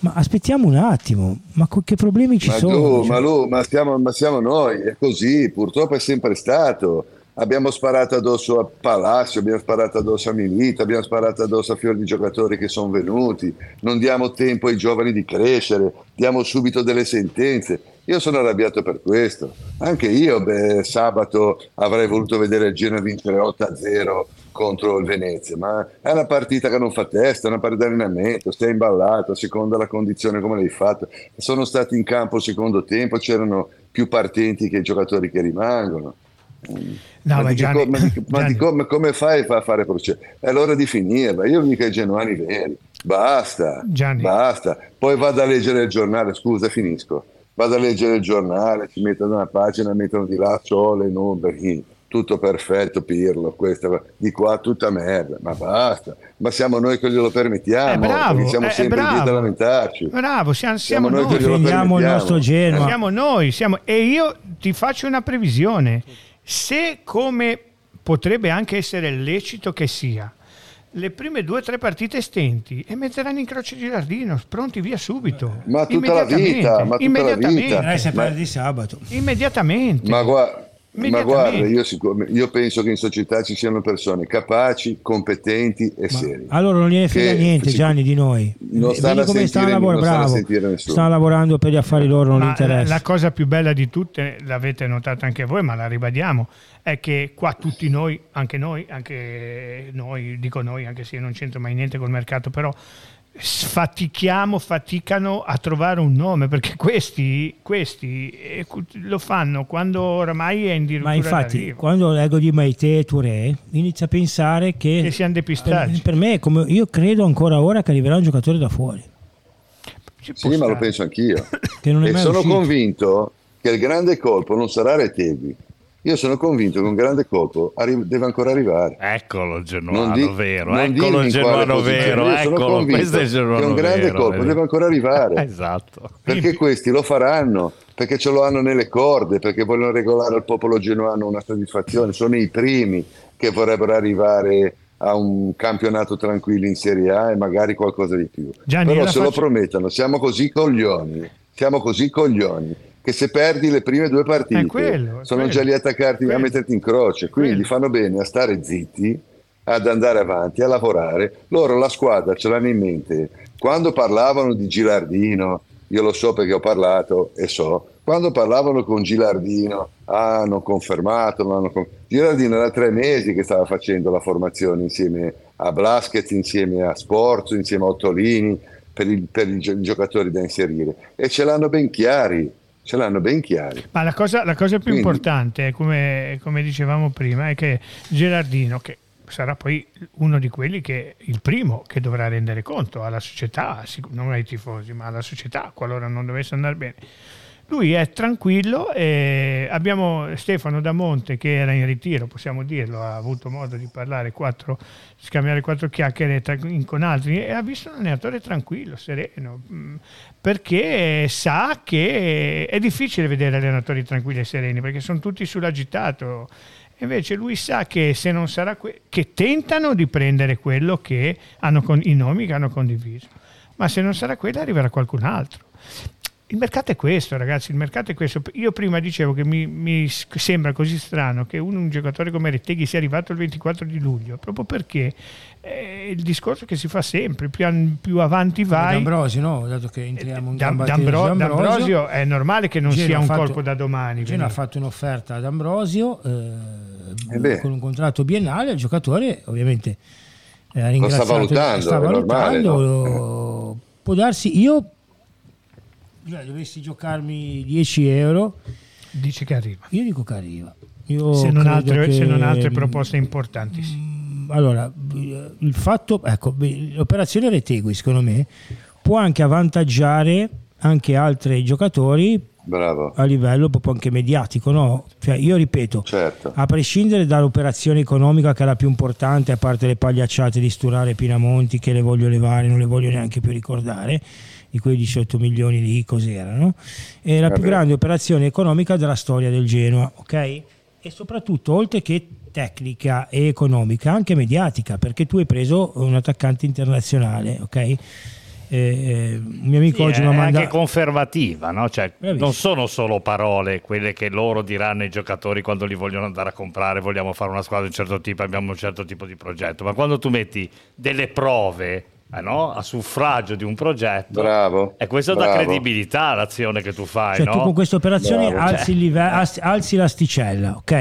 Ma aspettiamo un attimo, ma che problemi ci sono? Tu, cioè... Ma, lui, ma, stiamo, ma siamo noi, è così, purtroppo è sempre stato. Abbiamo sparato addosso a Palacio, abbiamo sparato addosso a Milita, abbiamo sparato addosso a fior di giocatori che sono venuti, non diamo tempo ai giovani di crescere, diamo subito delle sentenze. Io sono arrabbiato per questo. Anche io beh, sabato avrei voluto vedere il Genoa vincere 8-0 contro il Venezia, ma è una partita che non fa testa, è una partita di allenamento, stai imballato a seconda della condizione come l'hai fatto. Sono stati in campo il secondo tempo, c'erano più partenti che i giocatori che rimangono. No, ma, ma, Gianni, ma, di, ma di come, come, fai a fare processo? È l'ora di finirla. Io mica i genuani veri. Basta, Gianni. basta. Poi vado a leggere il giornale, scusa, finisco. Vado a leggere il giornale, ci mettono una pagina, mettono di là sole, numeri tutto perfetto, Pirlo, questa, di qua tutta merda, ma basta, ma siamo noi che glielo permettiamo, eh, bravo, siamo eh, sempre bravo, lì a lamentarci. Bravo, siamo, siamo, siamo noi, che difendiamo il nostro Genoa. Siamo noi, siamo, e io ti faccio una previsione, se come potrebbe anche essere lecito che sia, le prime due o tre partite stenti e metteranno in croce Gilardino, pronti via subito. Ma tutta la vita, ma tutta la vita. se perdi sabato. Immediatamente. Ma guarda ma guarda, io, io, penso che in società ci siano persone capaci, competenti e serie. Allora non gliene frega niente, si, Gianni, di noi. Non stanno come stanno lavorando, bravo, stanno lavorando per gli affari loro, non ma interessa. La cosa più bella di tutte, l'avete notato anche voi, ma la ribadiamo, è che qua tutti noi, anche noi, anche noi, dico noi, anche se io non c'entro mai niente col mercato, però sfatichiamo, faticano a trovare un nome perché questi, questi eh, lo fanno quando oramai è in dirittura ma infatti d'arrivo. quando leggo di Maite e Touré inizio a pensare che, che siano depistati per, per me come, io credo ancora ora che arriverà un giocatore da fuori sì ma lo penso anch'io e sono uscito. convinto che il grande colpo non sarà Retegui io sono convinto che un grande colpo arri- deve ancora arrivare. Eccolo genuano di- vero, eccolo genuano vero, eccolo, questo è genuano che un grande vero, colpo deve ancora arrivare. esatto. Perché questi lo faranno, perché ce lo hanno nelle corde, perché vogliono regolare al popolo genuano una soddisfazione, sono i primi che vorrebbero arrivare a un campionato tranquillo in Serie A e magari qualcosa di più. Gianni, Però se faccio... lo promettano, siamo così coglioni, siamo così coglioni che se perdi le prime due partite quello, sono quello, già lì attaccarti quello, a metterti in croce, quindi fanno bene a stare zitti, ad andare avanti, a lavorare. Loro la squadra ce l'hanno in mente. Quando parlavano di Gilardino, io lo so perché ho parlato e so, quando parlavano con Gilardino, ah, hanno confermato, non hanno confermato. Gilardino era tre mesi che stava facendo la formazione insieme a Blaschez, insieme a Sporzo, insieme a Ottolini, per, il, per i giocatori da inserire e ce l'hanno ben chiari ce l'hanno ben chiari. Ma la cosa, la cosa più Quindi, importante, come, come, dicevamo prima, è che Gerardino, che sarà poi uno di quelli che il primo che dovrà rendere conto alla società, non ai tifosi, ma alla società, qualora non dovesse andare bene lui è tranquillo e abbiamo Stefano Damonte che era in ritiro, possiamo dirlo, ha avuto modo di parlare quattro, scambiare quattro chiacchiere tra, con altri e ha visto un allenatore tranquillo, sereno, mm, perché sa che è difficile vedere allenatori tranquilli e sereni perché sono tutti sull'agitato. Invece lui sa che se non sarà que- che tentano di prendere quello che hanno con- i nomi che hanno condiviso, ma se non sarà quello arriverà qualcun altro il mercato è questo, ragazzi. Il mercato è questo. Io prima dicevo che mi, mi sembra così strano che un, un, giocatore come Retteghi sia arrivato il 24 di luglio, proprio perché è il discorso che si fa sempre: più, an, più avanti vai. D'Ambrosio, no? Dato che entriamo in D'Ambro- D'Ambrosio, D'Ambrosio è normale che non Gino sia un fatto, colpo da domani. Gino ha fatto un'offerta ad Ambrosio eh, eh con un contratto biennale. Il giocatore, ovviamente, eh, ha ringraziato. Lo sta valutando. Sta valutando normale, no? Può darsi, io cioè, dovessi giocarmi 10 euro, dice che arriva. Io dico che arriva. Io se, non altre, che, se non altre proposte importanti. Sì. Mm, allora, il fatto, ecco, l'operazione Retegui, secondo me, può anche avvantaggiare anche altri giocatori Bravo. a livello proprio anche mediatico. No? Cioè, io ripeto, certo. a prescindere dall'operazione economica che è la più importante, a parte le pagliacciate di Sturare Pinamonti che le voglio levare, non le voglio neanche più ricordare, di quei 18 milioni lì cos'erano, è la Vabbè. più grande operazione economica della storia del Genoa, ok? E soprattutto, oltre che tecnica e economica, anche mediatica, perché tu hai preso un attaccante internazionale, ok? Eh, un mio amico sì, oggi mi ha mandato. È anche confermativa, no? cioè, non sono solo parole quelle che loro diranno ai giocatori quando li vogliono andare a comprare. Vogliamo fare una squadra di un certo tipo, abbiamo un certo tipo di progetto, ma quando tu metti delle prove eh no? a suffragio di un progetto. Bravo. E questo bravo. dà credibilità all'azione che tu fai. Cioè, no? tu con questa operazione bravo, alzi, cioè. live- alzi, l'asticella, ok?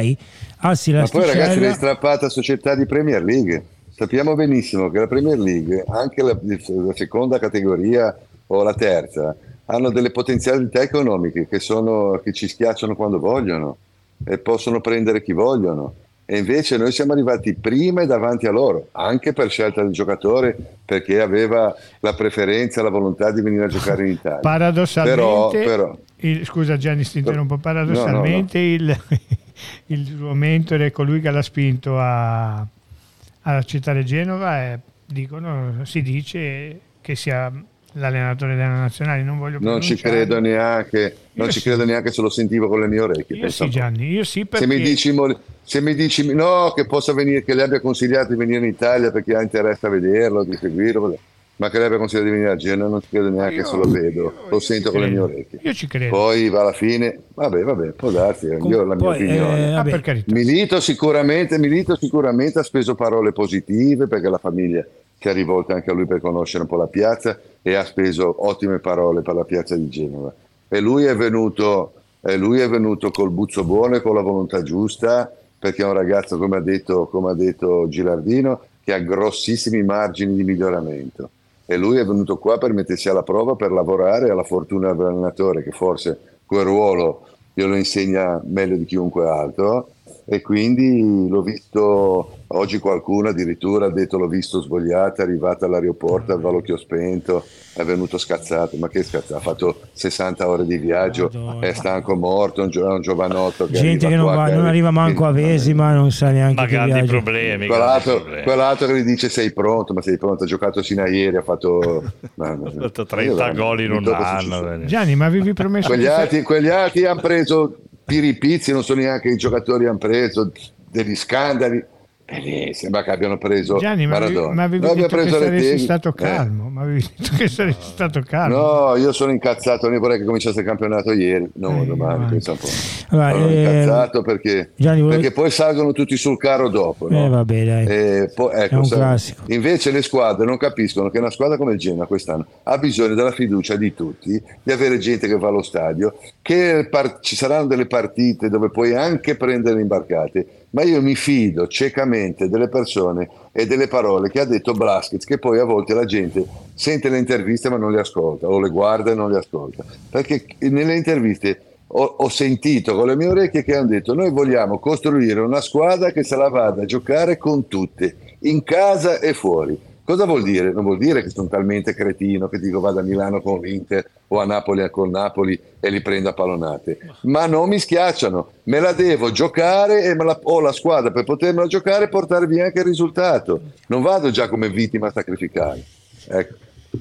Alzi l'asticella. Ma poi ragazzi l'hai strappata società di Premier League. Sappiamo benissimo che la Premier League, anche la, la seconda categoria o la terza, hanno delle potenzialità economiche che, sono, che ci schiacciano quando vogliono e possono prendere chi vogliono e invece noi siamo arrivati prima e davanti a loro, anche per scelta del giocatore, perché aveva la preferenza, la volontà di venire a giocare in Italia. Paradossalmente, però, però, il, scusa Gianni, ti interrompo, paradossalmente no, no, no. Il, il, suo mentore, colui che l'ha spinto a, a accettare Genova, è, dicono, si dice che sia l'allenatore della nazionale, non voglio Non ci credo neanche, non io ci sì. credo neanche se lo sentivo con le mie orecchie. Io sì, Gianni, io sì perché... Se mi dici, se mi dici no, che possa venire, che le abbia consigliato di venire in Italia perché ha interesse a vederlo, di seguirlo, ma che le abbia consigliato di venire a Genoa, non ci credo neanche io, se lo vedo, io, lo sento con le mie orecchie. Io ci credo. Poi va alla fine, vabbè, vabbè, può darsi, eh, io ho la mia poi, opinione. Eh, ah, Milito sicuramente, Milito sicuramente ha speso parole positive perché la famiglia si è rivolta anche a lui per conoscere un po' la piazza e ha speso ottime parole per la piazza di Genova. E lui è venuto, lui è venuto col buzzo buono e con la volontà giusta, perché è un ragazzo, come ha detto, come ha detto Gilardino, che ha grossissimi margini di miglioramento. E lui è venuto qua per mettersi alla prova, per lavorare alla fortuna dell'allenatore, che forse quel ruolo glielo insegna meglio di chiunque altro. E quindi l'ho visto Oggi qualcuno addirittura ha detto l'ho visto svogliato, è arrivato all'aeroporto al valocchio spento, è venuto scazzato, ma che scazzato, ha fatto 60 ore di viaggio, Madonna. è stanco morto, è un, gio- un giovanotto. Che Gente che non, va, non arriva manco a Vesima, non sa neanche ma che grandi problemi. Quell'altro, problemi. quell'altro, che gli dice sei pronto, ma sei pronto, ha giocato sino a ieri, ha fatto... ha fatto 30 gol in un anno. Gianni, ma avevi promesso... Quegli altri, quegli altri hanno preso piripizzi, non so neanche i giocatori hanno preso degli scandali eh, sembra che abbiano preso Gianni, Maradona. Ma avevi, ma avevi detto preso che saresti stato eh. calmo, eh. ma avevi detto che saresti stato calmo. No, io sono incazzato, ne vorrei che cominciasse il campionato ieri, no, eh, domani, pensa un po'. Allora, sono eh, incazzato perché, Gianni, volevo... perché, poi salgono tutti sul carro dopo. No? Eh, vabbè, dai. E poi, ecco, È un classico. Invece le squadre non capiscono che una squadra come il Genoa quest'anno ha bisogno della fiducia di tutti, di avere gente che va allo stadio, che par- ci saranno delle partite dove puoi anche prendere imbarcate ma io mi fido ciecamente delle persone e delle parole che ha detto Blaskets, che poi a volte la gente sente le interviste ma non le ascolta, o le guarda e non le ascolta. Perché nelle interviste ho, ho sentito con le mie orecchie che hanno detto noi vogliamo costruire una squadra che se la vada a giocare con tutte, in casa e fuori Cosa vuol dire? Non vuol dire che sono talmente cretino che dico vado a Milano con l'Inter o a Napoli con Napoli e li prendo a pallonate, ma non mi schiacciano, me la devo giocare e la, ho la squadra per potermela giocare e portare via anche il risultato. Non vado già come vittima a sacrificare. Ecco.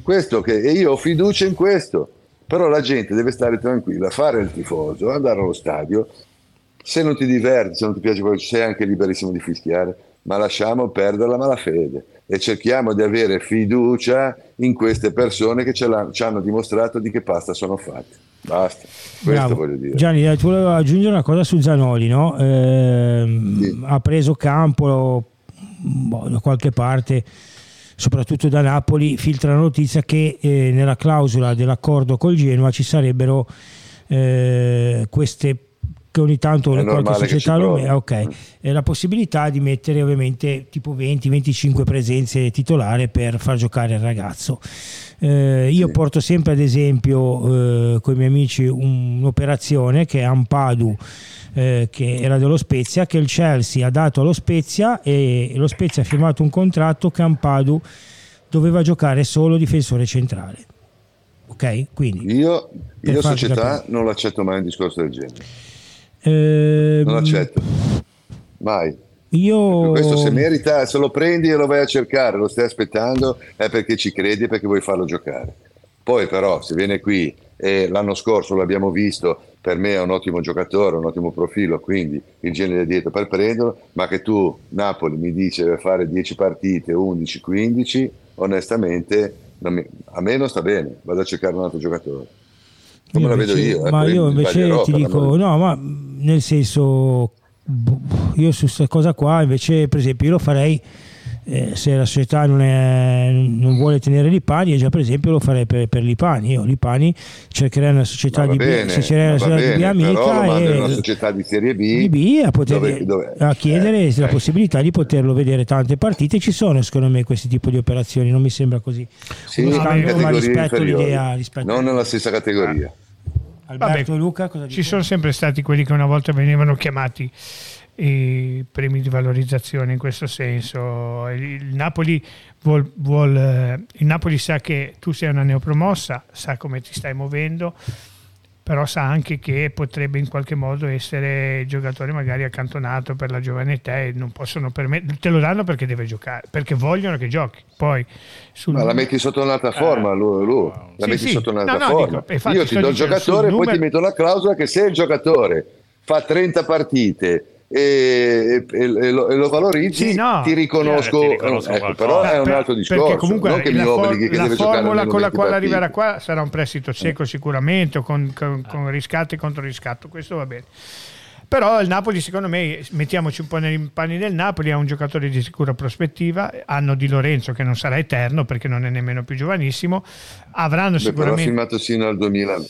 Questo che, e io ho fiducia in questo, però la gente deve stare tranquilla, fare il tifoso, andare allo stadio. Se non ti diverti, se non ti piace quello sei anche liberissimo di fischiare, ma lasciamo perdere la malafede e cerchiamo di avere fiducia in queste persone che ci hanno dimostrato di che pasta sono fatte. Basta, questo Bravo. voglio dire. Gianni, eh, tu volevo aggiungere una cosa su Zanoli, no? Eh, sì. Ha preso campo boh, da qualche parte, soprattutto da Napoli, filtra la notizia che eh, nella clausola dell'accordo col Genoa ci sarebbero eh, queste che ogni tanto le qualche società lo mette, ok, e la possibilità di mettere ovviamente tipo 20-25 presenze titolare per far giocare il ragazzo. Eh, io sì. porto sempre ad esempio eh, con i miei amici un'operazione che è Ampadu eh, che era dello Spezia che il Chelsea ha dato allo Spezia e lo Spezia ha firmato un contratto che Ampadu doveva giocare solo difensore centrale. Ok? Quindi io, io società capire. non l'accetto mai un discorso del genere eh, non accetto. Mai. Io... questo se merita se lo prendi e lo vai a cercare lo stai aspettando è perché ci credi e perché vuoi farlo giocare. Poi però se viene qui e l'anno scorso l'abbiamo visto per me è un ottimo giocatore, un ottimo profilo, quindi il genere dietro per prenderlo, ma che tu Napoli mi dice deve fare 10 partite, 11, 15, onestamente a me non sta bene, vado a cercare un altro giocatore. Come io la vedo io? Eh, ma io invece ti dico, no, ma nel senso, io su questa cosa qua invece, per esempio, io lo farei eh, se la società non, è, non, vuole tenere Lipani, già per esempio lo farei per, per Lipani. Io Lipani cercherei una società di bene, B, cercherei una società bene, di B amica e una società di Serie B, di B a, poter, dove, dove, a chiedere eh, la eh. possibilità di poterlo vedere tante partite. Ci sono secondo me questi tipi di operazioni, non mi sembra così. Sì, scambio, ma rispetto l'idea. Rispetto non nella stessa categoria. Alberto Vabbè, Luca, cosa ci sono sempre stati quelli che una volta venivano chiamati i premi di valorizzazione in questo senso. Il Napoli, vuol, vuol, eh, il Napoli sa che tu sei una neopromossa, sa come ti stai muovendo, però sa anche che potrebbe in qualche modo essere giocatore magari accantonato per la giovane età e non possono permettere, te lo danno perché deve giocare, perché vogliono che giochi. Poi sul... Ma la metti sotto un'altra forma, eh, lui, lui. la sì, metti sì. sotto un'altra no, no, forma. Dico, Io ti do il giocatore e poi numero... ti metto la clausola che se il giocatore fa 30 partite e, e, e, lo, e, lo, valorizzi, sì, no, ti riconosco, ti riconosco ecco, però è un altro discorso. Perché comunque non che mi obblighi che la deve formula con la quale arriverà qua sarà un prestito cieco sicuramente, con, con, con riscatto e contro riscatto, questo va bene. Però il Napoli, secondo me, mettiamoci un po' nei panni del Napoli, ha un giocatore di sicura prospettiva, hanno Di Lorenzo che non sarà eterno perché non è nemmeno più giovanissimo, avranno Beh, sicuramente... Però ha firmato sino al 2000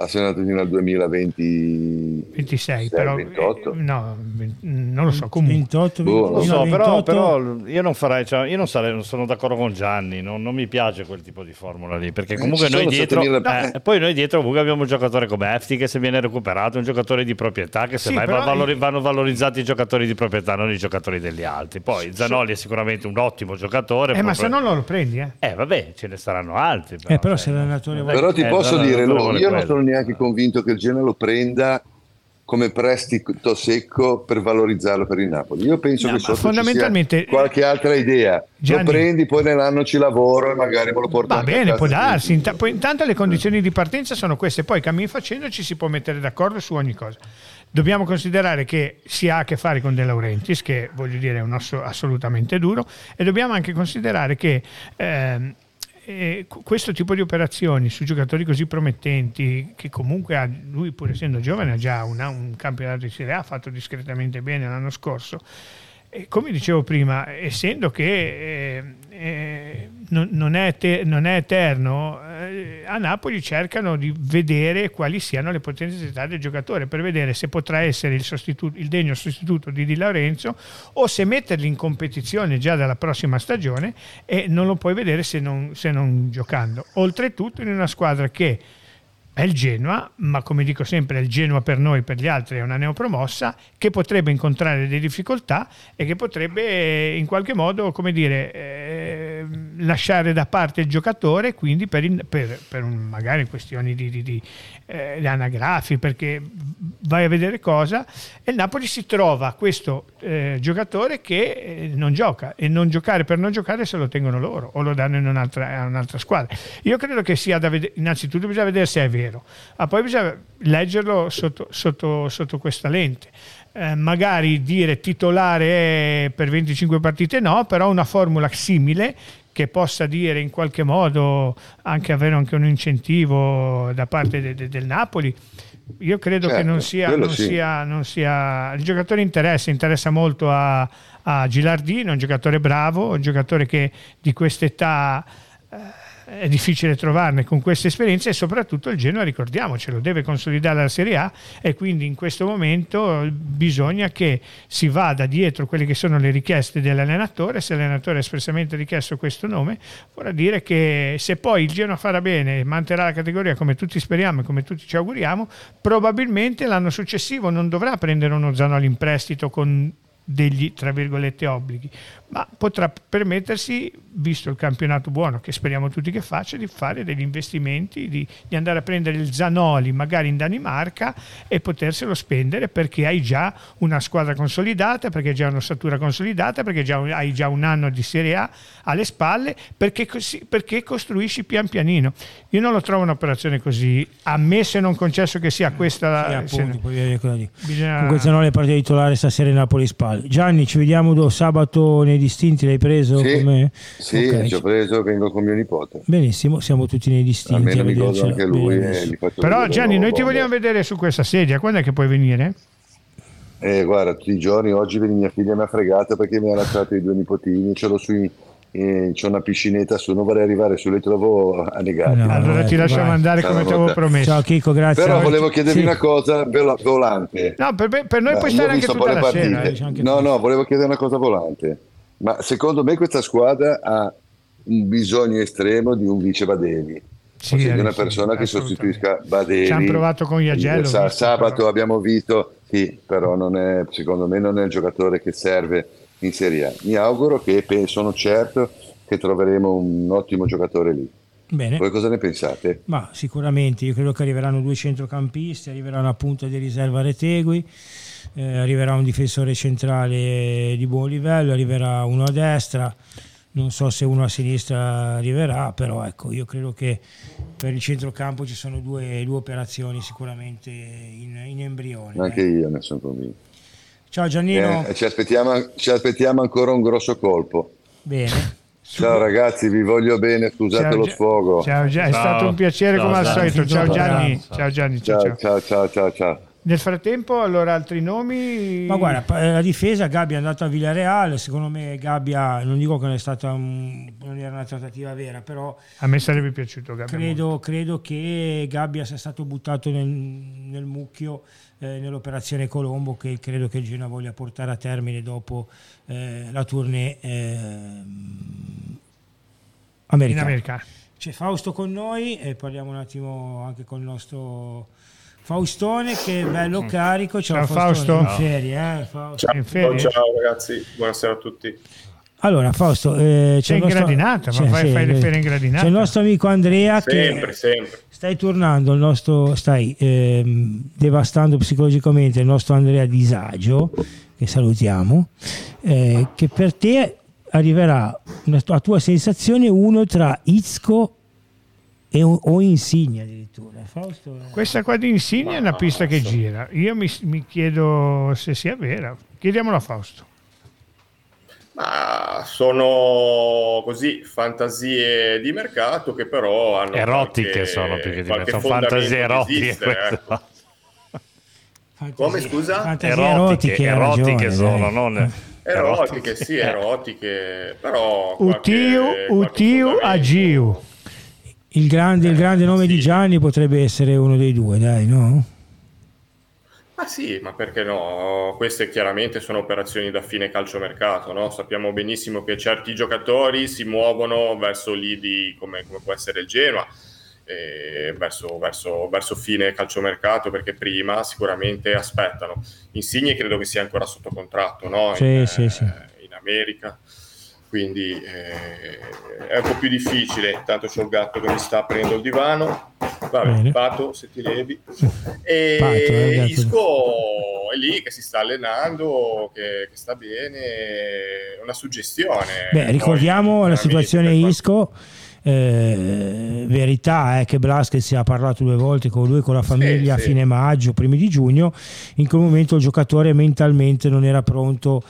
ha segnato fino al 2020 26 però 28 eh, no non lo so comunque. 28, boh, lo so, però, però, io non farei cioè, io non, sarei, non sono d'accordo con Gianni non, non, mi piace quel tipo di formula lì perché eh, comunque eh, noi dietro eh, poi noi dietro comunque abbiamo un giocatore come Efti che se viene recuperato un giocatore di proprietà che se sì, va valori, vanno valorizzati i giocatori di proprietà non i giocatori degli altri. Poi Zanoli è sicuramente un ottimo giocatore eh, ma se non lo prendi eh. eh vabbè ce ne saranno altri però, eh, però se l'allenatore però ti posso dire io non sono neanche convinto che il Genoa lo prenda come prestito secco per valorizzarlo per il Napoli. Io penso no, che sotto fondamentalmente qualche altra idea. Gianni, lo prendi, poi nell'anno ci lavoro e magari me lo porto Va bene, può darsi. Int- poi, intanto le condizioni di partenza sono queste, poi cammin facendo ci si può mettere d'accordo su ogni cosa. Dobbiamo considerare che si ha a che fare con De Laurentiis, che voglio dire è un osso assolutamente duro, e dobbiamo anche considerare che... Eh, eh, questo tipo di operazioni su giocatori così promettenti, che comunque ha, lui pur essendo giovane ha già una, un campionato di Serie A, ha fatto discretamente bene l'anno scorso, e come dicevo prima, essendo che eh, eh, non, non, è te, non, è eterno, eh, a Napoli cercano di vedere quali siano le potenzialità del giocatore per vedere se potrà essere il, il, degno sostituto di Di Lorenzo o se metterli in competizione già dalla prossima stagione e non lo puoi vedere se non, se non giocando. Oltretutto in una squadra che è il Genoa, ma come dico sempre il Genoa per noi, per gli altri è una neopromossa che potrebbe incontrare delle difficoltà e che potrebbe in qualche modo, come dire, eh, lasciare da parte il giocatore, quindi per, in, per, per un, magari questioni di, di, di eh, anagrafi, perché vai a vedere cosa, e il Napoli si trova questo eh, giocatore che eh, non gioca e non giocare per non giocare se lo tengono loro o lo danno un'altra, un'altra squadra. Io credo che sia da vedere, innanzitutto bisogna vedere se è vero, ma poi bisogna leggerlo sotto, sotto, sotto questa lente. Eh, magari dire titolare per 25 partite no, però una formula simile che possa dire in qualche modo anche avere anche un incentivo da parte de, de, del Napoli. Io credo certo, che non sia, non, sì. sia, non sia, Il giocatore interessa, interessa molto a, a Gilardino, un giocatore bravo, un giocatore che di quest'età... Eh, è difficile trovarne con queste esperienze e soprattutto il Genoa, ricordiamocelo, deve consolidare la Serie A e quindi in questo momento bisogna che si vada dietro quelle che sono le richieste dell'allenatore, se l'allenatore ha espressamente richiesto questo nome, vorrà dire che se poi il Genoa farà bene e manterrà la categoria come tutti speriamo e come tutti ci auguriamo, probabilmente l'anno successivo non dovrà prendere uno Zanoli in prestito con degli tra virgolette obblighi, ma potrà permettersi, visto il campionato buono che speriamo tutti che faccia, di fare degli investimenti, di, di, andare a prendere il Zanoli magari in Danimarca e poterselo spendere perché hai già una squadra consolidata, perché hai già un'ossatura consolidata, perché già, hai già un anno di Serie A alle spalle, perché, così, perché costruisci pian pianino. Io non lo trovo un'operazione così, ammesso e non concesso che sia questa... Sì, appunto, bisogna... Comunque Zanoli è partito titolare stasera in Napoli Gianni, ci vediamo sabato nei distinti, l'hai preso? Sì, come... sì okay. ci ho preso, vengo con mio nipote. Benissimo, siamo tutti nei distinti. Mi godo anche lui. Però Gianni, noi ti vogliamo vedere su questa sedia, quando è che puoi venire? Eh, guarda, tutti i giorni, oggi vedi mia figlia mi ha fregato perché mi ha lasciato i due nipotini, ce l'ho sui eh, c'è una piscinetta su, non vorrei arriare su, le trovo annegate. No, allora ti lasciamo vai. andare come ti avevo promesso. Ciao Chico, grazie. Però volevo chiedervi sì. una cosa volante. No, per, per noi Beh, puoi stare anche tutta la sera. Eh, no, no, volevo chiedere una cosa volante. Ma secondo me questa squadra ha un bisogno estremo di un vice Badeli. Sì, di una persona che sostituisca Badeli. Ci hanno provato con Iagello. Sabato abbiamo visto, sì, però non è, secondo me non è il giocatore che serve in Serie A. Mi auguro che sono certo che troveremo un ottimo giocatore lì. Bene. Voi cosa ne pensate? Ma sicuramente, io credo che arriveranno due centrocampisti, arriverà una punta di riserva Retegui, eh, arriverà un difensore centrale di buon livello, arriverà uno a destra, non so se uno a sinistra arriverà, però ecco, io credo che per il centrocampo ci sono due, due operazioni sicuramente in, in embrione. Anche eh. io ne sono convinto. Ciao Giannino. Eh, ci, aspettiamo, ci, aspettiamo, ancora un grosso colpo. Bene. Ciao ragazzi, vi voglio bene, scusate ciao, lo sfogo. Ciao, è ciao. stato un piacere ciao, come al solito. Ciao Gianni. Ciao Gianni. Ciao, ciao, ciao, ciao, ciao. Nel frattempo, allora altri nomi? Ma guarda, la difesa Gabbia è andato a Villareal, secondo me Gabbia, non dico che non è stata un, non era una trattativa vera, però... A me sarebbe piaciuto Gabbia. Credo, credo che Gabbia sia stato buttato nel, nel mucchio eh, nell'operazione Colombo che credo che il Genoa voglia portare a termine dopo eh, la tournée eh, americana. In America. C'è Fausto con noi e parliamo un attimo anche con il nostro Faustone che è bello carico. Ciao, ciao Fausto. In ferie, eh? Fausto. Ciao, in ferie. ciao ragazzi, buonasera a tutti. Allora, Fausto, eh, c'è, c'è in nostro... gradinata, ma fai, fai le ferie in gradinata. C'è il nostro amico Andrea sempre, che sempre. stai tornando, il nostro, stai eh, devastando psicologicamente il nostro Andrea Disagio, che salutiamo, eh, che per te arriverà una, a tua sensazione uno tra Izco e, o Insigne addirittura. Fausto, Questa qua di Insigne è una pista che gira, io mi, mi chiedo se sia vera, chiediamolo a Fausto. Ma sono così fantasie di mercato che però hanno erotiche qualche, sono più che di mercato, sono fantasie erotiche. Esistere, ecco. Come scusa? Fantasie erotiche, erotiche, erotiche sono, non erotiche, sì, erotiche, però Utiu, Utiu Agiu. Il grande, il grande nome sì. di Gianni potrebbe essere uno dei due, dai, no? Ah sì, ma perché no? Queste chiaramente sono operazioni da fine calciomercato, no? Sappiamo benissimo che certi giocatori si muovono verso lidi come, come può essere il Genoa, eh, verso, verso, verso, fine calciomercato, perché prima sicuramente aspettano. Insigne credo che sia ancora sotto contratto, no? Sì, in, sì, sì. Eh, in America quindi eh, è un po' più difficile. Intanto c'è il gatto che mi sta aprendo il divano. Vabbè, Pato, se ti levi. E Pato, eh, Isco è lì che si sta allenando, che, che sta bene. Una suggestione. Beh, ricordiamo Poi, la situazione Isco. Eh, verità è che Blasquez si ha parlato due volte con lui con la famiglia sì, a fine maggio, primi di giugno. In quel momento il giocatore mentalmente non era pronto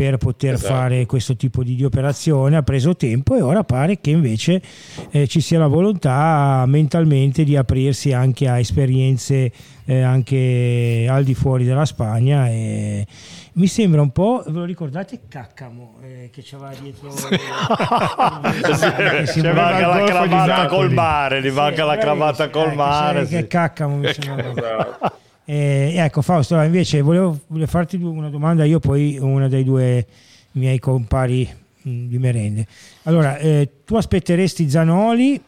per poter esatto. fare questo tipo di, di, operazione, ha preso tempo e ora pare che invece eh, ci sia la volontà mentalmente di aprirsi anche a esperienze eh, anche al di fuori della Spagna e mi sembra un po', ve lo ricordate Caccamo eh, che c'aveva dietro sì, gli manca la cravatta col mare, gli manca la cravatta col mare. Che Caccamo mi sembra. Eh, ecco Fausto, invece volevo, volevo, farti una domanda, io poi una dei due miei compari mh, di merende. Allora, eh, tu aspetteresti Zanoli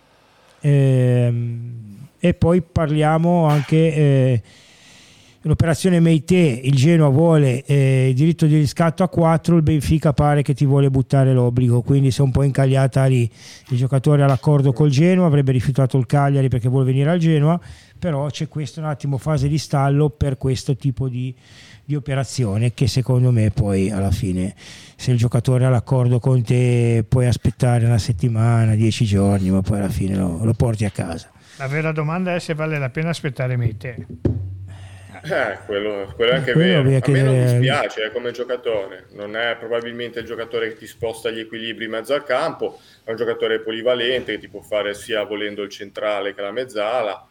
ehm, e poi parliamo anche eh, l'operazione Meite, il Genoa vuole eh, il diritto di riscatto a 4, il Benfica pare che ti vuole buttare l'obbligo, quindi sei un po' incagliata lì. Il giocatore ha l'accordo col Genoa, avrebbe rifiutato il Cagliari perché vuole venire al Genoa però c'è questa un attimo fase di stallo per questo tipo di, di, operazione che secondo me poi alla fine se il giocatore ha l'accordo con te puoi aspettare una settimana, dieci giorni, ma poi alla fine lo, lo porti a casa. La vera domanda è se vale la pena aspettare Meite. Eh, quello, quello è anche quello vero. A me non mi dispiace eh, come giocatore, non è probabilmente il giocatore che ti sposta gli equilibri in mezzo al campo, è un giocatore polivalente che ti può fare sia volendo il centrale che la mezzala.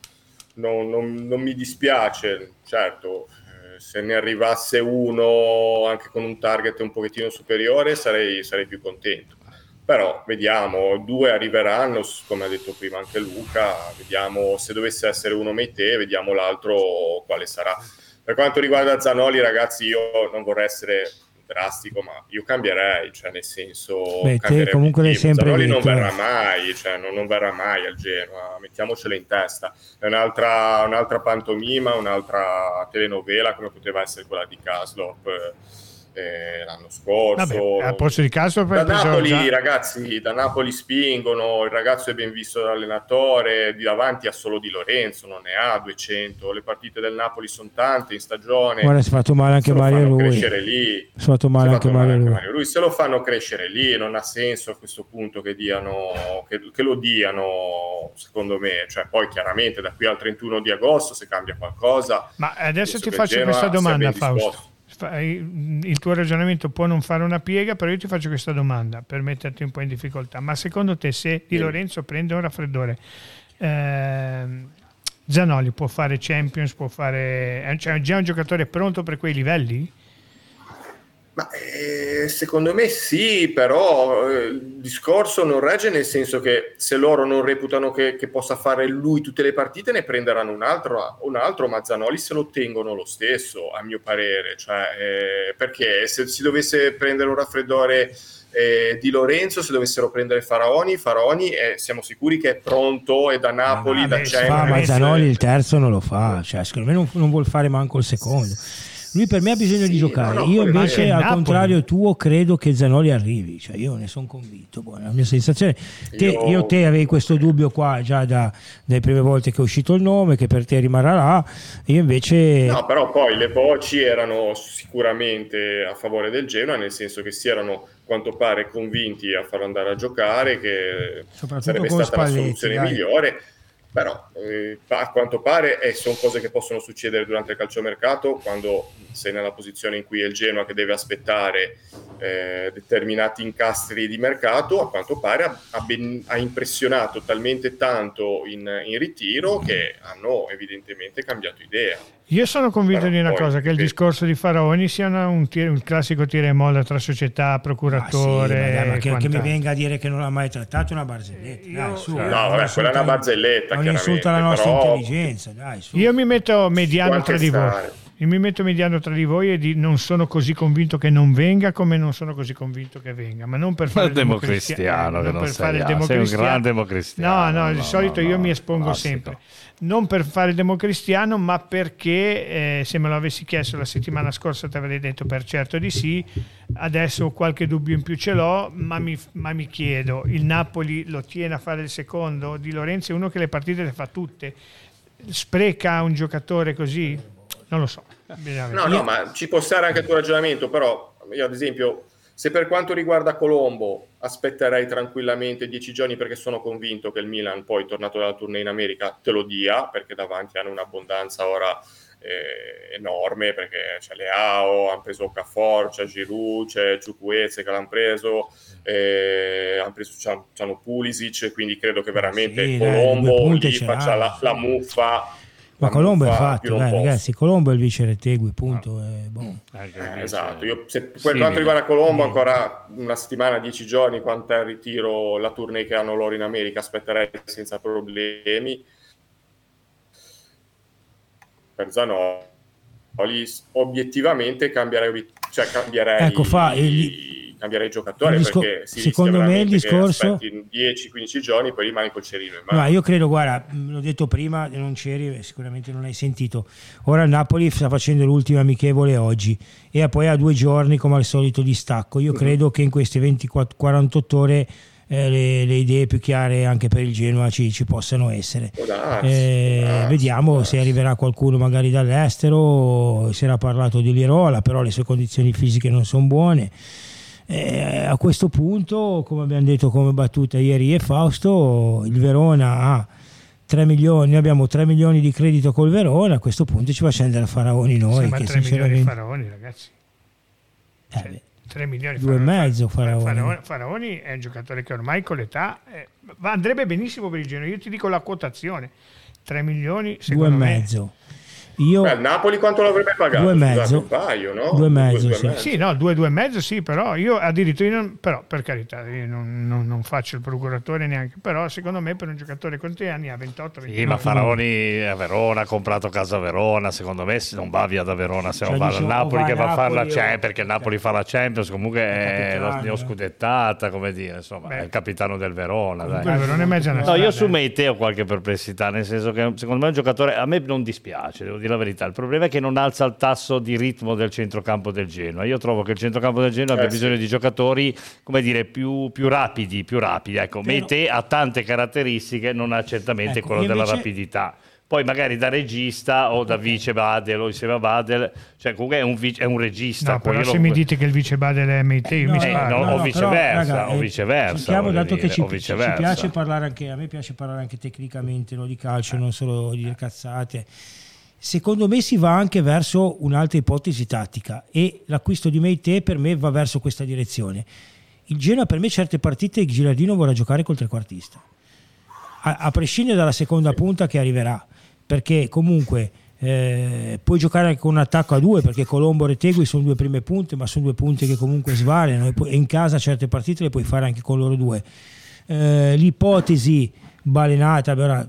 Non, non, non mi dispiace, certo, eh, se ne arrivasse uno anche con un target un pochettino superiore sarei, sarei più contento però vediamo, due arriveranno, come ha detto prima anche Luca, vediamo se dovesse essere uno Meite, vediamo l'altro quale sarà. Per quanto riguarda Zanoli, ragazzi, io non vorrei essere drastico, ma io cambierei, cioè nel senso... Beh, te comunque l'hai sempre Zanoli non verrà mai, cioè non, non, verrà mai al Genoa, mettiamocelo in testa. È un'altra, un'altra pantomima, un'altra telenovela come poteva essere quella di Kaslop eh, l'anno scorso. Vabbè, a posto di caso da Napoli, già... ragazzi, da Napoli spingono, il ragazzo è ben visto dall'allenatore, di davanti ha solo Di Lorenzo, non ne ha 200, le partite del Napoli sono tante in stagione. Guarda, si è fatto male anche Mario lui. crescere lì. Si è fatto male, anche, fatto male anche Mario lui. Se lo fanno crescere lì, non ha senso a questo punto che, diano, che, che lo diano, secondo me. Cioè, poi chiaramente da qui al 31 di agosto se cambia qualcosa. Ma adesso ti faccio questa domanda, Fausto il tuo ragionamento può non fare una piega, però io ti faccio questa domanda per metterti un po' in difficoltà. Ma secondo te se Di Lorenzo prende un raffreddore, eh, Zanoli può fare Champions, può fare... Cioè, è già un giocatore pronto per quei livelli? Ma, eh, secondo me sì, però eh, il discorso non regge nel senso che se loro non reputano che, che possa fare lui tutte le partite ne prenderanno un altro, un altro Mazzanoli se lo tengono lo stesso, a mio parere. Cioè, eh, perché se si dovesse prendere un raffreddore eh, di Lorenzo, se dovessero prendere Faraoni, Faraoni eh, siamo sicuri che è pronto, è da Napoli, ah, da Champions. Ma Mazzanoli il terzo non lo fa, cioè, secondo me non, non vuol fare manco il secondo. Lui per me ha bisogno sì, di giocare. No, no, io invece, al Napoli. contrario tuo, credo che Zanoli arrivi. Cioè, io ne sono convinto. Buona, la mia sensazione. Te, io... io... te avevi questo dubbio qua già da, dalle prime volte che è uscito il nome, che per te rimarrà là. Io invece. No, però poi le voci erano sicuramente a favore del Genoa, nel senso che si erano quanto pare convinti a farlo andare a giocare, che sarebbe stata Spalletti, la soluzione dai. migliore però eh, a quanto pare eh, sono cose che possono succedere durante il calciomercato quando sei nella posizione in cui è il Genoa che deve aspettare eh, determinati incastri di mercato a quanto pare ha, ha, ben, ha impressionato talmente tanto in, in, ritiro che hanno evidentemente cambiato idea io sono convinto Però di una cosa, che il discorso di Faraoni sia un, un classico tira e molla tra società, procuratore. Ma, sì, ma, dai, ma che, che, mi venga a dire che non l'ha mai trattato è una barzelletta. Io, dai, su, no, vabbè, quella è una barzelletta. Non insulta la nostra però... intelligenza. Dai, su. Io mi metto mediano tra di voi. Io mi metto mediano tra di voi e di, non sono così convinto che non venga come non sono così convinto che venga, ma non per fare il democristiano, eh, non per fare il democristiano. Sei un gran democristiano. No, no, di no, solito no, io mi espongo no, sempre non per fare il democristiano, ma perché eh, se me lo avessi chiesto la settimana scorsa ti avrei detto per certo di sì, adesso qualche dubbio in più ce l'ho, ma mi, ma mi chiedo, il Napoli lo tiene a fare il secondo? Di Lorenzo è uno che le partite le fa tutte, spreca un giocatore così? Non lo so. No, no, ma ci può stare anche il tuo ragionamento, però io ad esempio se per quanto riguarda Colombo aspetterei tranquillamente dieci giorni perché sono convinto che il Milan poi tornato dalla tournée in America te lo dia perché davanti hanno un'abbondanza ora eh, enorme perché c'è Leao, hanno preso Okafor, c'è Giroud, c'è Ciucueze che l'hanno preso, eh, hanno preso c'hanno Pulisic quindi credo che veramente sì, Colombo gli faccia la, la muffa ma Colombo è fatto, dai, ragazzi. Colombo è il vice Retegui, punto. Ah. È bon. eh, esatto. Io, se, per sì, quanto riguarda Colombo, ancora una settimana, dieci giorni, quanto è il ritiro, la tournée che hanno loro in America, aspetterei senza problemi. Per Zanoli, obiettivamente cambierei, cioè cambierei ecco, fa, il cambiare giocatore disco- perché si secondo me il discorso 10-15 giorni poi rimani col cerino. No, io credo guarda l'ho detto prima non c'eri sicuramente non hai sentito ora Napoli sta facendo l'ultima amichevole oggi e poi ha due giorni come al solito di stacco io mm-hmm. credo che in queste 24, 48 ore eh, le, le, idee più chiare anche per il Genoa ci, ci possano essere. Darsi, eh, darsi, vediamo darsi. se arriverà qualcuno magari dall'estero, si era parlato di Lirola, però le sue condizioni fisiche non sono buone. Eh, a questo punto, come abbiamo detto come battuta ieri e Fausto, il Verona ha 3 milioni, noi abbiamo 3 milioni di credito col Verona, a questo punto ci va a scendere a Faraoni noi. Sì, ma 3 milioni di Faraoni ragazzi. Eh, cioè, 3 milioni due e mezzo Faraoni. Faraoni. Faraoni è un giocatore che ormai con l'età eh, andrebbe benissimo per il Genoa. Io ti dico la quotazione: 3 milioni, due e mezzo. Io, Beh, Napoli quanto l'avrebbe pagato? Due e mezzo. un paio, no? Due e mezzo, due, sì. Mezzo. sì. no, due, due e mezzo, sì, però io addirittura, non, però per carità, io non, non, non, faccio il procuratore neanche, però secondo me per un giocatore con te anni a 28, 29 Sì, ma Faraoni a Verona, ha comprato casa a Verona, secondo me non va via da Verona, se cioè, non va al Napoli che va a fare la Champions, perché il Napoli fa la Champions, comunque è la scudettata, come dire, insomma, Beh. è il capitano del Verona. Dai. Verona è mezza no, io su Meite ho qualche perplessità, nel senso che secondo me è un giocatore, a me non dispiace, devo dire la verità, il problema è che non alza il tasso di ritmo del centrocampo del Genoa. Io trovo che il centrocampo del Genoa eh, abbia sì. bisogno di giocatori, come dire, più, più rapidi, più rapidi. Ecco, Però... Mete ha tante caratteristiche, non ha certamente ecco, quello della rapidità poi magari da regista o da vice Badel o insieme a Badel, cioè comunque è un, vice, è un regista. No, però se lo... mi dite che il vice Badel è Mete, io no, mi eh, no, no, o viceversa, però, raga, o viceversa. Cerchiamo, dato dire, che ci, ci, piace parlare anche, a me piace parlare anche tecnicamente, no, di calcio, non solo di cazzate secondo me si va anche verso un'altra ipotesi tattica e l'acquisto di Meite per me va verso questa direzione. Il Genoa per me certe partite Gilardino vorrà giocare col trequartista, a, a prescindere dalla seconda punta che arriverà, perché comunque eh, puoi giocare anche con un attacco a due perché Colombo e Retegui sono due prime punte ma sono due punte che comunque svariano e in casa certe partite le puoi fare anche con loro due eh, l'ipotesi balenata allora,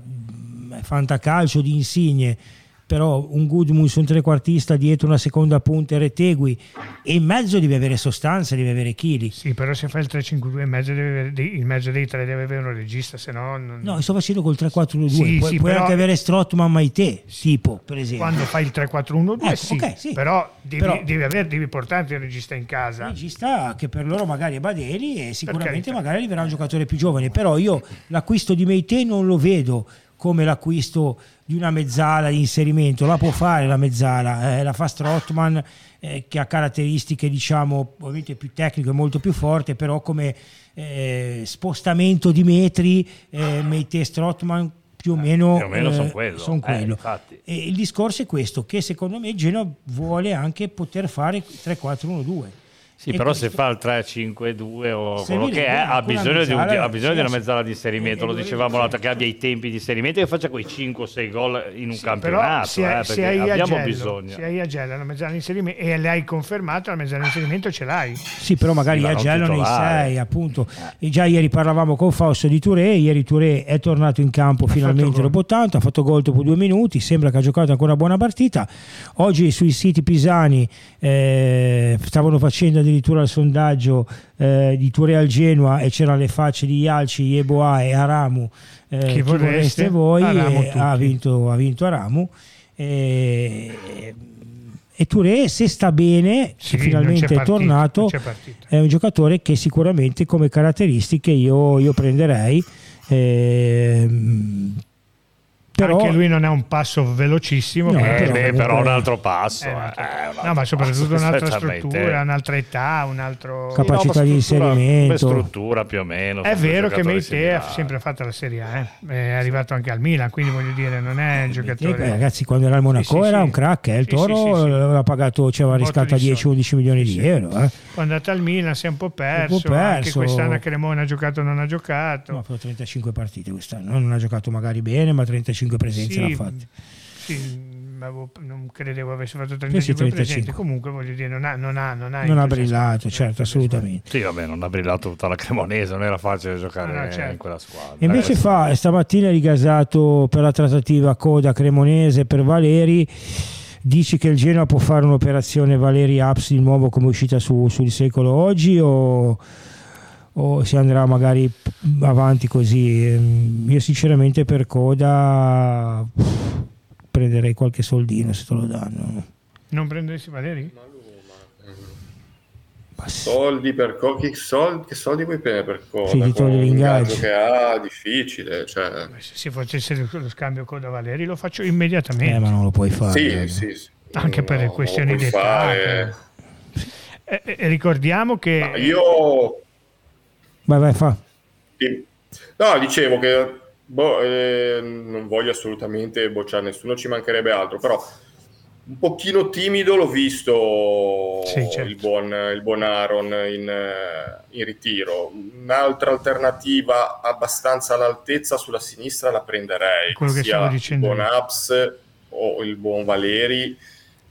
fantacalcio di Insigne però un Gudmundsson trequartista dietro una seconda punta e Retegui e in mezzo devi avere sostanza, devi avere chili. Sì, però se fai il 3-5-2 in mezzo, avere, in mezzo dei tre deve avere un regista, se no... Non... No, sto facendo col 3-4-1-2, sì, puoi, sì, puoi però... anche avere Strottman Maite, tipo, per esempio. Quando fai il 3-4-1-2 ecco, sì, okay, sì, però, devi, però devi, avere, devi portarti il regista in casa. Il regista che per loro magari è Badeli e sicuramente magari arriverà un giocatore più giovane, però io l'acquisto di Maite non lo vedo come l'acquisto di una mezzala di inserimento, la può fare la mezzala, eh, la fa Strottman eh, che ha caratteristiche diciamo ovviamente più tecniche e molto più forte, però come eh, spostamento di metri eh, Meite Strottman più o meno, più o meno sono quello. Son quello. e il discorso è questo, che secondo me Genoa vuole anche poter fare 3-4-1-2 sì, e però questo... se fa il 3-5-2 o quello che è, ha bisogno, di, un, ha bisogno sì, di, una mezzala di inserimento, lo dicevamo l'altro, che abbia i tempi di inserimento e che faccia quei 5-6 gol in un sì, campionato. Se, eh, se hai abbiamo Agello, bisogno. Se hai Agello, una mezzala di inserimento e l'hai confermato, la mezzala di inserimento ce l'hai. Sì, però magari sì, Agello nei 6, appunto. E già ieri parlavamo con Fausto di Touré, ieri Touré è tornato in campo ha finalmente dopo tanto, ha fatto gol dopo due minuti, sembra che ha giocato ancora una buona partita. Oggi sui siti pisani eh, stavano facendo addirittura il sondaggio eh, di Touré al Genoa e c'erano le facce di Ialci, Yeboah e Aramu eh, chi, chi vorreste? voi ha vinto, ha vinto Aramu e, e Touré se sta bene sì, finalmente è partito, tornato è un giocatore che sicuramente come caratteristiche io, io prenderei eh, però, anche lui non è un passo velocissimo no, però, beh, però un altro passo eh, eh, un no ma soprattutto un'altra struttura un'altra età un altro capacità no, di inserimento struttura più o meno è vero che Meite ha sempre fatto la Serie A eh? è arrivato anche al Milan quindi voglio dire non è un giocatore eh, ragazzi quando era al Monaco sì, era sì, un crack eh? il Toro aveva pagato ci aveva riscattato 10-11 milioni di euro eh. quando è andato al Milan si è un po' perso, un po perso. anche quest'anno a Cremona ha giocato non ha giocato no, ha fatto 35 partite quest'anno non ha giocato magari bene ma 35 35 presenze sì, l'ha fatte. Sì, non credevo avesse fatto 35, 35 presenti. Comunque voglio dire, non ha, non ha, non ha, non ha brillato, certo, assolutamente. Sì, vabbè, non ha brillato tutta la Cremonese, non era facile giocare no, no, certo. in quella squadra. E invece eh, fa, stamattina è rigasato per la trattativa coda cremonese per Valeri. Dici che il Genoa può fare un'operazione Valeri Apps di nuovo come uscita su, sul secolo oggi o o si andrà magari avanti così. Ehm, io sinceramente per coda prenderei qualche soldino se te lo danno. Non prenderesti Valeri? Ma soldi per co- che, soldi, che soldi puoi prendere per coda? Sì, con l'ingaggio che ha difficile. Cioè... Se si facesse lo scambio coda Valeri lo faccio immediatamente. Eh, ma non lo puoi fare. Sì, eh. sì, sì. Anche no, per questioni di età. Eh, eh, ricordiamo che... Ma io Vai, vai, fa. No, dicevo che Boh, eh, non voglio assolutamente bocciare nessuno, ci mancherebbe altro, però un pochino timido l'ho visto sì, certo. il, buon, il, buon, Aaron in, in, ritiro. Un'altra alternativa abbastanza all'altezza sulla sinistra la prenderei, Quello sia il buon Abs o il buon Valeri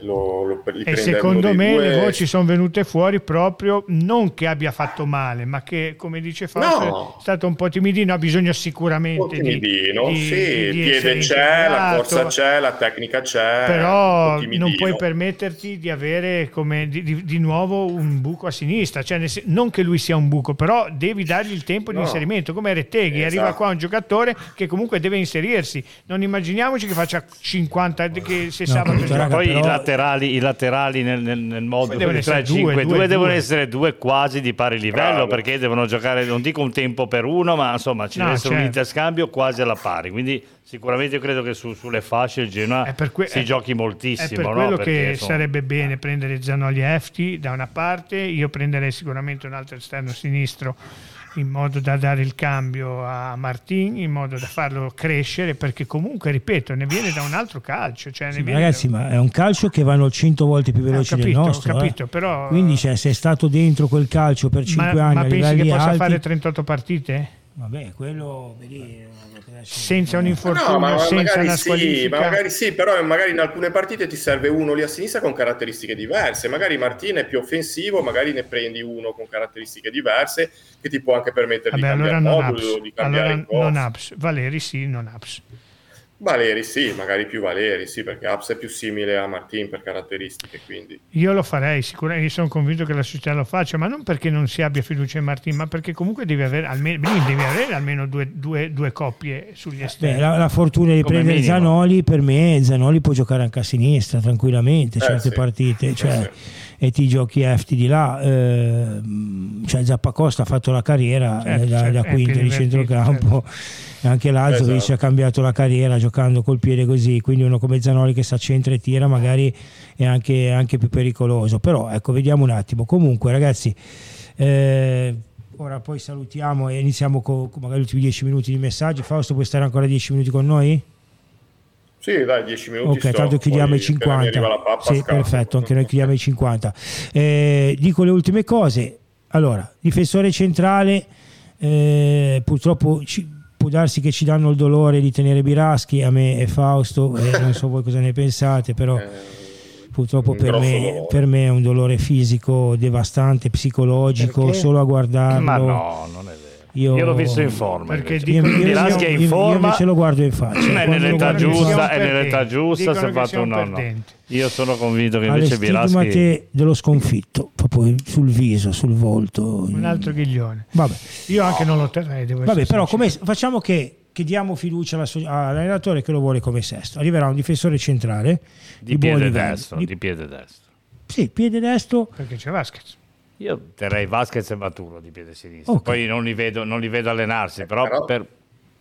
lo, lo, e secondo me due... le voci sono venute fuori proprio non che abbia fatto male, ma che come dice Fausto no. è stato un po' timidino. Ha bisogno sicuramente timidino, di, sì, di, di piede c'è, la forza c'è, la tecnica c'è. Però non puoi permetterti di avere come di, di, nuovo un buco a sinistra. Cioè, non che lui sia un buco, però devi dargli il tempo no. di inserimento. Come Retteghi, esatto. arriva qua un giocatore che comunque deve inserirsi. Non immaginiamoci che faccia 50 che se no, sabato poi però... i laterali, i laterali nel, nel, nel modo 3-5-2 devono essere due quasi di pari livello Bravo. perché devono giocare, non dico un tempo per uno, ma insomma ci no, deve essere certo. un interscambio quasi alla pari. Quindi sicuramente io credo che su, sulle fasce il Genoa que- si è, giochi moltissimo. È per no? quello perché, che insomma... sarebbe bene prendere Zanoli e Efti da una parte, io prenderei sicuramente un altro esterno sinistro in modo da dare il cambio a Martin, in modo da farlo crescere, perché comunque, ripeto, ne viene da un altro calcio. Cioè sì, ragazzi, da... ma è un calcio che vanno 100 volte più veloci eh, capito, del nostro. Capito, eh. però... Quindi cioè, se è stato dentro quel calcio per 5 ma, anni... Ma pensi che possa alti... fare 38 partite? Vabbè, quello... Vedi, senza un infortunio, no, senza una sì, ma magari sì, però magari in alcune partite ti serve uno lì a sinistra con caratteristiche diverse. Magari Martin è più offensivo, magari ne prendi uno con caratteristiche diverse che ti può anche permettere Vabbè, di cambiare allora modulo, di cambiare allora non apps. Valeri sì, non apps. Valeri sì, magari più Valeri sì, perché Apps è più simile a Martin per caratteristiche. Quindi. Io lo farei, sicuramente sono convinto che la società lo faccia, ma non perché non si abbia fiducia in Martin, ma perché comunque devi avere almeno, devi avere almeno due, due, due, coppie sugli esterni. Beh, la, la, fortuna di Come prendere minimo. Zanoli, per me Zanoli può giocare anche a sinistra tranquillamente, eh, certe sì. partite. Eh, cioè, sì e ti giochi Efti di là. Eh, cioè Zappacosta ha fatto la carriera certo, eh, da, certo, da quinto di centrocampo. Certo anche l'altro esatto. ha cambiato la carriera giocando col piede così, quindi uno come Zanoli che sta centra e tira magari è anche, anche più pericoloso, però ecco vediamo un attimo, comunque ragazzi eh, ora poi salutiamo e iniziamo con, con magari gli ultimi 10 minuti di messaggi, Fausto puoi stare ancora 10 minuti con noi? Sì, dai, 10 minuti. Ok, sto, tanto chiudiamo i 50. Pappa, sì, scappo. perfetto, anche noi chiudiamo i 50. Eh, dico le ultime cose. Allora, difensore centrale, eh, purtroppo ci, può darsi che ci danno il dolore di tenere Biraschi, a me e Fausto, eh, non so voi cosa ne pensate, però eh, purtroppo per me, per me, è un dolore fisico devastante, psicologico, Perché? solo a guardarlo. Ma no, non è. Io, io l'ho visto in forma perché dico, io, io, è in forma io lo guardo in faccia. È nell'età giusta è nell'età giusta si è fatto un no, io sono convinto che invece Biraschi dello sconfitto proprio sul viso sul volto un altro ghiglione. Vabbè. io anche non lo terrei devo Vabbè, però come, facciamo che che diamo fiducia all'allenatore che lo vuole come sesto. Arriverà un difensore centrale di, di piede destro di... di piede destro. Sì piede destro. Perché c'è Vasquez io terrei Vasquez e Maturo di piede sinistro. Okay. Poi non li, vedo, non li, vedo, allenarsi, però, però per,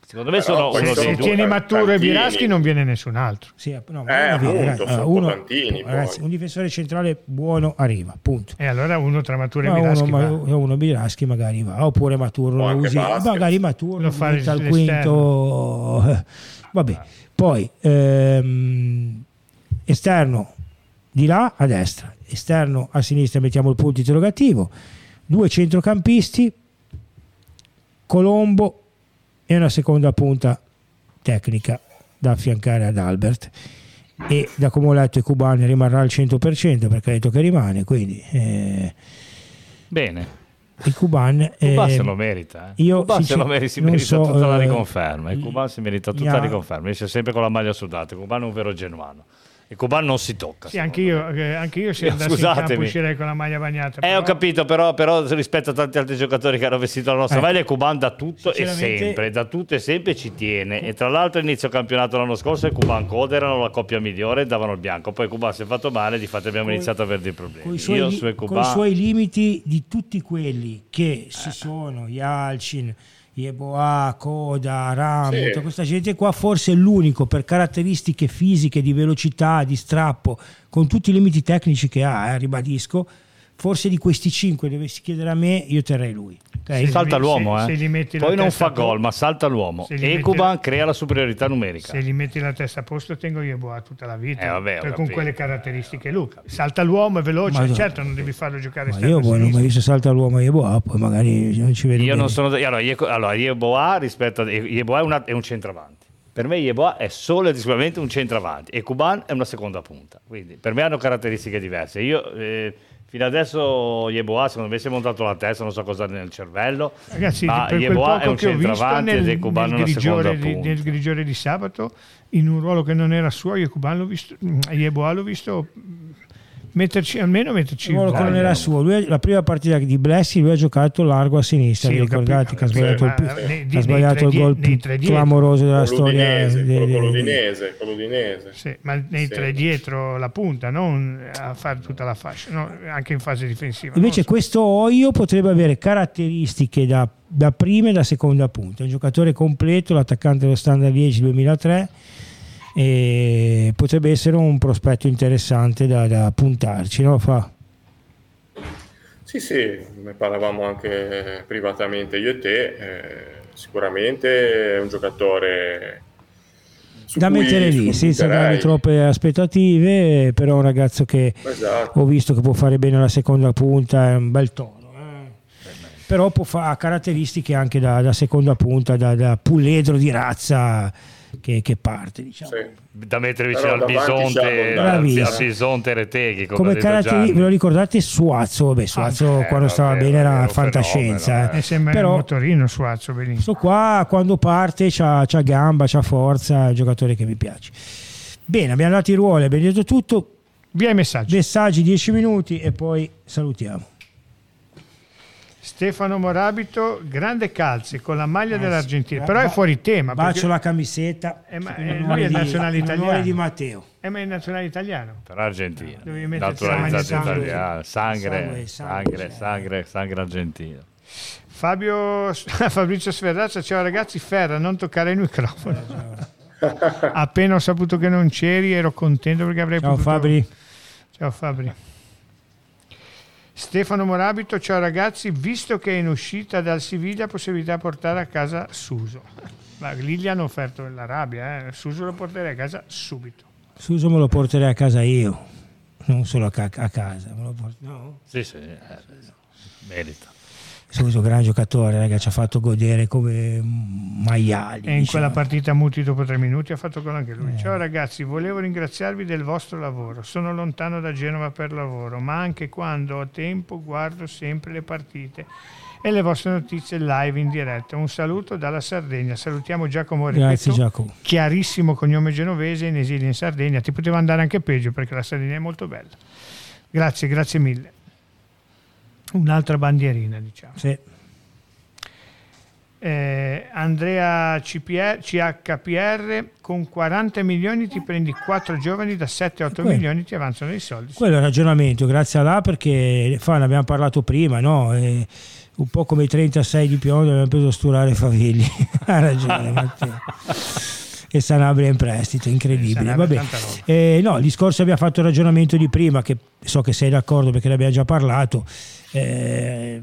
secondo me sono uno dei due. Se tieni Maturo e Biraschi non viene nessun altro. Sì, no, eh, appunto, ragazzi, uno, tantini, ragazzi, un difensore centrale buono arriva, punto. E allora uno tra Maturo e Biraschi uno, va. uno Biraschi magari va, oppure Maturo lo usi, magari Maturo lo fa al quinto. Vabbè, poi ehm, esterno di là a destra, esterno a sinistra mettiamo il punto interrogativo, due centrocampisti, Colombo e una seconda punta tecnica da affiancare ad Albert. E da come ho letto i cubani rimarrà al 100% perché ha detto che rimane quindi eh, bene. il Cuban, eh, se lo merita eh. io Cuban se lo merita, si merita so, tutta la eh, riconferma il Cuban si merita tutta la riconferma esce sempre con la maglia sudata il Cuban è un vero genuano il Cuban non si tocca. Sì, anche io, eh, anche io se andassi Scusatemi. in campo uscirei con la maglia bagnata. Eh, ho capito, però, però, rispetto a tanti altri giocatori che hanno vestito la nostra eh. maglia, il Cuban da tutto e sempre, da tutto e sempre ci tiene. E tra l'altro inizio campionato l'anno scorso il Cuban Code erano la coppia migliore e davano il bianco. Poi il Cuban si è fatto male, di fatto abbiamo con, iniziato a avere dei problemi. Con i suoi, io, Cuban... con i suoi limiti di tutti quelli che si sono, Yalcin Yeboah, Coda, Ram, sì. questa gente qua, forse è l'unico per caratteristiche fisiche, di velocità, di strappo, con tutti i limiti tecnici che ha, eh, ribadisco, forse di questi cinque dovessi chiedere a me, io terrei lui. Okay? salta l'uomo, se, eh. se poi non fa gol, ma salta l'uomo. Ecuban crea la superiorità numerica. Se gli metti la testa a posto, tengo Yeboah tutta la vita. Eh, vabbè, per con quelle caratteristiche Luca. Salta l'uomo, è veloce, ma certo non devi farlo giocare ma Io non ho mai visto salta l'uomo a Yeboah, poi magari non ci vedo. Io bene. non sono... Allora, Yeboah rispetto a... Yeboah è, una, è un centravanti. Per me Yeboah è solo ed esclusivamente un centravanti e Kuban è una seconda punta. Quindi per me hanno caratteristiche diverse. Io... Eh, Fino adesso Yeboah secondo me si è montato la testa, non so cosa nel cervello. Ragazzi, ma Yeboah è un centravanti ed è Cubano una seconda di, Nel grigiore di sabato, in un ruolo che non era suo, Yeboah l'ho visto, Yeboah l'ho visto metterci almeno metterci il ruolo era suo lui, la prima partita di Blessi lui ha giocato largo a sinistra sì, ricordate che ha sbagliato, il, ha sbagliato il gol più clamoroso della storia l'Udinese, con l'Udinese. Sì, ma nei sì. tre dietro la punta non a fare tutta la fascia no? anche in fase difensiva invece questo Oio potrebbe avere caratteristiche da, da prima e da seconda punta un giocatore completo l'attaccante dello Standard 10 2003 e potrebbe essere un prospetto interessante da, da puntarci, no? Fa? Sì, sì, ne parlavamo anche privatamente io e te, eh, sicuramente è un giocatore da mettere lì senza dare troppe aspettative, però un ragazzo che esatto. ho visto che può fare bene la seconda punta, è un bel tono. Eh. Però può ha caratteristiche anche da, da seconda punta, da, da puledro di razza che, che parte. Diciamo. Sì. Da mettere vicino al bisonte, al bisonte Reteghi. Come, come caratteristiche, ve lo ricordate Suazzo? Beh, Suazzo ah, quando eh, stava bene era fantascienza. Eh. E sembra Però, un motorino Suazzo, benissimo. Questo qua quando parte c'ha, c'ha gamba, c'ha forza, è un giocatore che mi piace. Bene, abbiamo dato i ruoli, abbiamo detto tutto. Via i messaggi. Messaggi 10 minuti e poi salutiamo. Stefano Morabito, grande calzi con la maglia eh, dell'Argentina, però è fuori tema. Bacio perché... la camisetta. Eh, ma, eh, lui è di, nazionale italiano. di Matteo. Eh, ma è nazionale italiano. Per Argentina. Naturalizzato italiano. Sangue, sangue, sangue, sangue, sangue argentino. Fabio, Fabrizio Sferrazza, ciao ragazzi, Ferra, non toccare il microfono. Appena ho saputo che non c'eri ero contento perché avrei ciao, potuto... Fabri. Ciao Fabri. Stefano Morabito, ciao ragazzi, visto che è in uscita dal Siviglia possibilità di portare a casa Suso. Ma lì gli hanno offerto l'Arabia, eh. Suso lo porterei a casa subito. Suso me lo porterei a casa io, non solo a, ca- a casa. Me lo port- no? Sì, sì, eh, merita. Suso, gran giocatore, raga, ci ha fatto godere come maiali. E in diciamo. quella partita muti dopo tre minuti ha fatto gol anche lui. Eh. Ciao ragazzi, volevo ringraziarvi del vostro lavoro. Sono lontano da Genova per lavoro, ma anche quando ho tempo guardo sempre le partite e le vostre notizie live in diretta. Un saluto dalla Sardegna. Salutiamo Giacomo Ripeto, Grazie Giacomo. Chiarissimo cognome genovese in esilio in Sardegna. Ti poteva andare anche peggio perché la Sardegna è molto bella. Grazie, grazie mille. Un'altra bandierina, diciamo. Sì. Eh, Andrea CPR, CHPR con 40 milioni ti prendi 4 giovani da 7-8 milioni ti avanzano i soldi quello è il ragionamento grazie a là perché fa, ne abbiamo parlato prima no? E un po' come i 36 di Piondo abbiamo preso a sturare Favilli ha ragione Matteo e Sanabria in prestito, incredibile. Vabbè. Eh, no, il discorso abbiamo fatto il ragionamento di prima, che so che sei d'accordo perché ne abbiamo già parlato. Eh,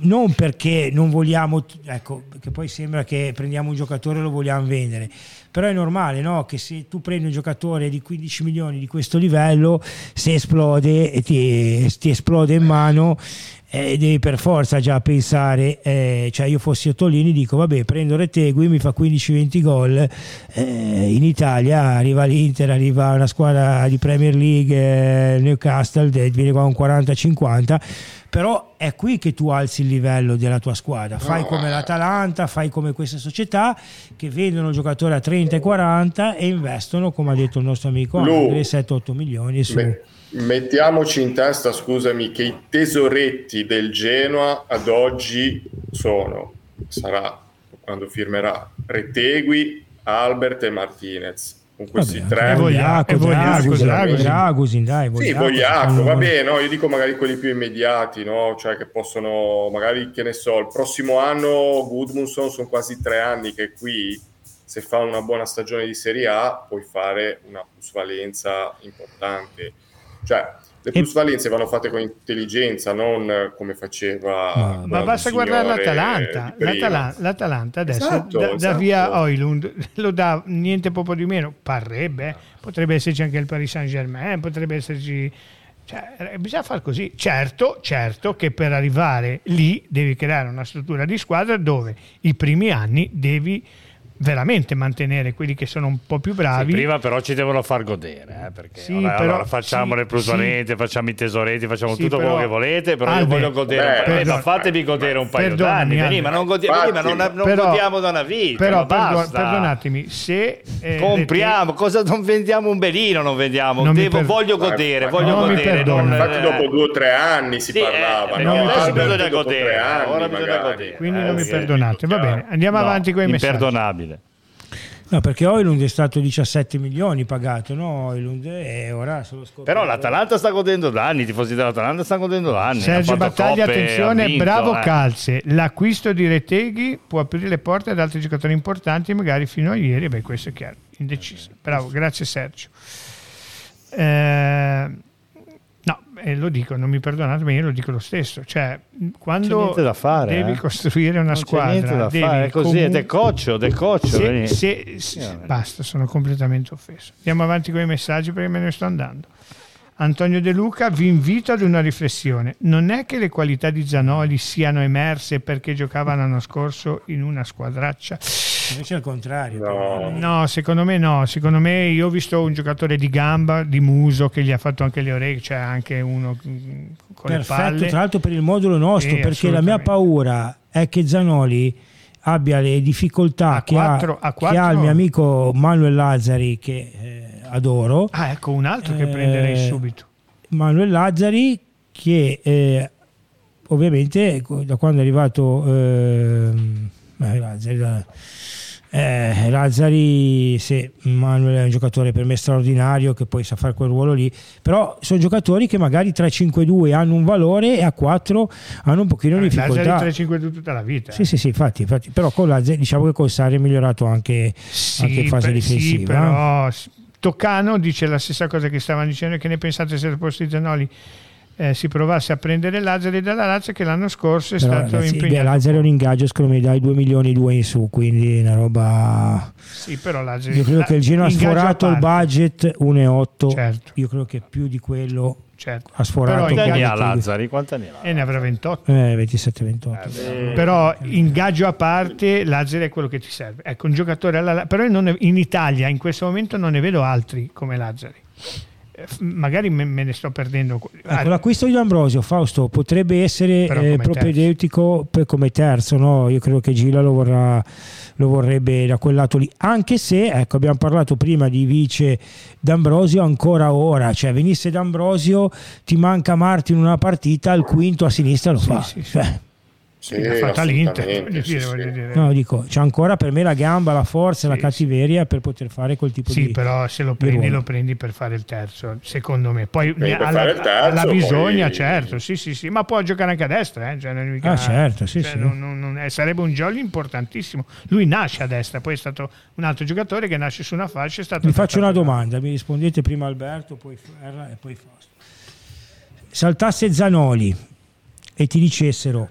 non perché non vogliamo, ecco, che poi sembra che prendiamo un giocatore e lo vogliamo vendere, però è normale no? che se tu prendi un giocatore di 15 milioni di questo livello, se esplode e ti, ti esplode in mano, eh, devi per forza già pensare, eh, cioè io fossi Ottolini dico vabbè prendo Retegui, mi fa 15-20 gol, eh, in Italia arriva l'Inter, arriva una squadra di Premier League, eh, Newcastle, viene qua un 40-50, però è qui che tu alzi il livello della tua squadra, fai come l'Atalanta, fai come queste società che vendono giocatori a 30 e 40 e investono, come ha detto il nostro amico, 7-8 milioni su... Beh Mettiamoci in testa, scusami, che i tesoretti del Genoa ad oggi sono, sarà quando firmerà, Retegui, Albert e Martinez. Con questi Vabbè, tre... Vogliaco, Dragusin, dai. Sì, Vogliaco, va bene, no? io dico magari quelli più immediati, no? Cioè che possono, magari, che ne so, il prossimo anno Goodmunson sono quasi tre anni che qui se fa una buona stagione di Serie A puoi fare una plusvalenza importante Cioè, le plusvalenze vanno fatte con intelligenza, non come faceva. Ma, basta guardare l'Atalanta. L'Atalanta, L'Atalanta adesso esatto, da, esatto. via Oilund, lo dà niente poco di meno. Parrebbe, potrebbe esserci anche il Paris Saint Germain, potrebbe esserci. Cioè, eh, bisogna fare così. Certo, certo che per arrivare lì devi creare una struttura di squadra dove i primi anni devi veramente mantenere quelli che sono un po' più bravi. Sì, prima però ci devono far godere, eh, perché sì, ora, però, allora facciamo sì, le plusvalenze, facciamo i tesoretti, facciamo tutto però, quello che volete, però Albe, io voglio godere. Beh, perdon- fatevi godere un paio d'anni, veni, ma non, godi- veni, ma non, non però, godiamo da una vita. Però perdon- perdonatemi, se eh, compriamo, cosa non vendiamo un belino, non vendiamo, non Devo, per- voglio godere, voglio godere. Non, Infatti dopo due o tre anni si eh, parlava, eh, no? adesso bisogna godere, ora bisogna godere. Quindi non mi perdonate, va bene, andiamo avanti con i messaggi. Imperdonabile. No, perché Oilund è stato 17 milioni pagato, no? Oilund e ora se lo scopre. Però l'Atalanta sta godendo da anni, i tifosi dell'Atalanta stanno godendo da anni. Sergio Battaglia, attenzione, vinto, bravo eh. Calze. L'acquisto di Reteghi può aprire le porte ad altri giocatori importanti, magari fino a ieri. Beh, questo è chiaro, indeciso. Bravo, grazie Sergio. Eh, e lo dico, non mi perdonate, ma io lo dico lo stesso. Cioè, quando fare, devi eh? costruire una non squadra, da fare, è così, è decoccio, decoccio. Se, se, se, basta, sono completamente offeso. Andiamo avanti con i messaggi perché me ne sto andando. Antonio De Luca, vi invito ad una riflessione. Non è che le qualità di Zanoli siano emerse perché giocava l'anno scorso in una squadraccia? Invece al contrario. No. no. secondo me no. Secondo me io ho visto un giocatore di gamba, di muso, che gli ha fatto anche le orecchie, cioè anche uno con Perfetto, le palle. tra l'altro per il modulo nostro, eh, perché la mia paura è che Zanoli abbia le difficoltà a che, quattro, ha, che, ha, il mio amico Manuel Lazzari che eh, adoro. Ah, ecco un altro che prenderei eh, subito. Manuel Lazzari che eh, ovviamente da quando è arrivato eh, Lazzari, eh, Lazzari, sì, Manuel è un giocatore per me straordinario che poi sa fare quel ruolo lì, però sono giocatori che magari 3-5-2 hanno un valore e a 4 hanno un pochino di difficoltà. Lazzari 3-5-2 tutta la vita. Sì, sì, sì, infatti, infatti, però con Lazzari diciamo che con Sari è migliorato anche, sì, anche in fase per, difensiva. Sì, però Toccano dice la stessa cosa che stavano dicendo, che ne pensate se al posto di Zanoli eh, si provasse a prendere Lazzari dalla Lazio che l'anno scorso è Però, stato ragazzi, impegnato. Beh, Lazzari è un ingaggio secondo me dai 2 milioni e 2 in su, quindi una roba... Sì, però Lazzari... Io credo che il Genoa ha sforato il budget 1,8, certo. io credo che più di quello certo. ha sforato. Però quanti anni ha Lazzari? Quanti anni ha? E ne avrà 28. Eh, 27-28. Eh, però ingaggio a parte, Lazzari è quello che ti serve. Ecco, un giocatore alla... Però è, in Italia in questo momento non ne vedo altri come Lazzari magari me, ne sto perdendo. Ecco, l'acquisto di Ambrosio, Fausto, potrebbe essere eh, propedeutico per, come terzo, no? Io credo che Gila lo, vorrà, lo vorrebbe da quel lato lì, anche se, ecco, abbiamo parlato prima di vice D'Ambrosio, ancora ora, cioè venisse D'Ambrosio, ti manca Marti in una partita, al quinto a sinistra lo sì, fa. Sì, sì. Cioè, sì, l'ha fatta l'Inter. Voglio dire, voglio dire. No, dico, c'è ancora per me la gamba, la forza, la cattiveria per poter fare quel tipo di Sì, però se lo prendi, lo prendi per fare il terzo, secondo me. Poi alla, terzo, alla, bisogna, poi... certo, sì, sì, sì, ma può giocare anche a destra. Eh? Cioè, mica, ah, certo, sì, cioè, sì. Non, non, non, sarebbe un jolly importantissimo. Lui nasce a destra, poi è stato un altro giocatore che nasce su una fascia. È stato mi faccio una domanda, mi rispondete prima Alberto, poi Ferra e poi Fausto. Saltasse Zanoli e ti dicessero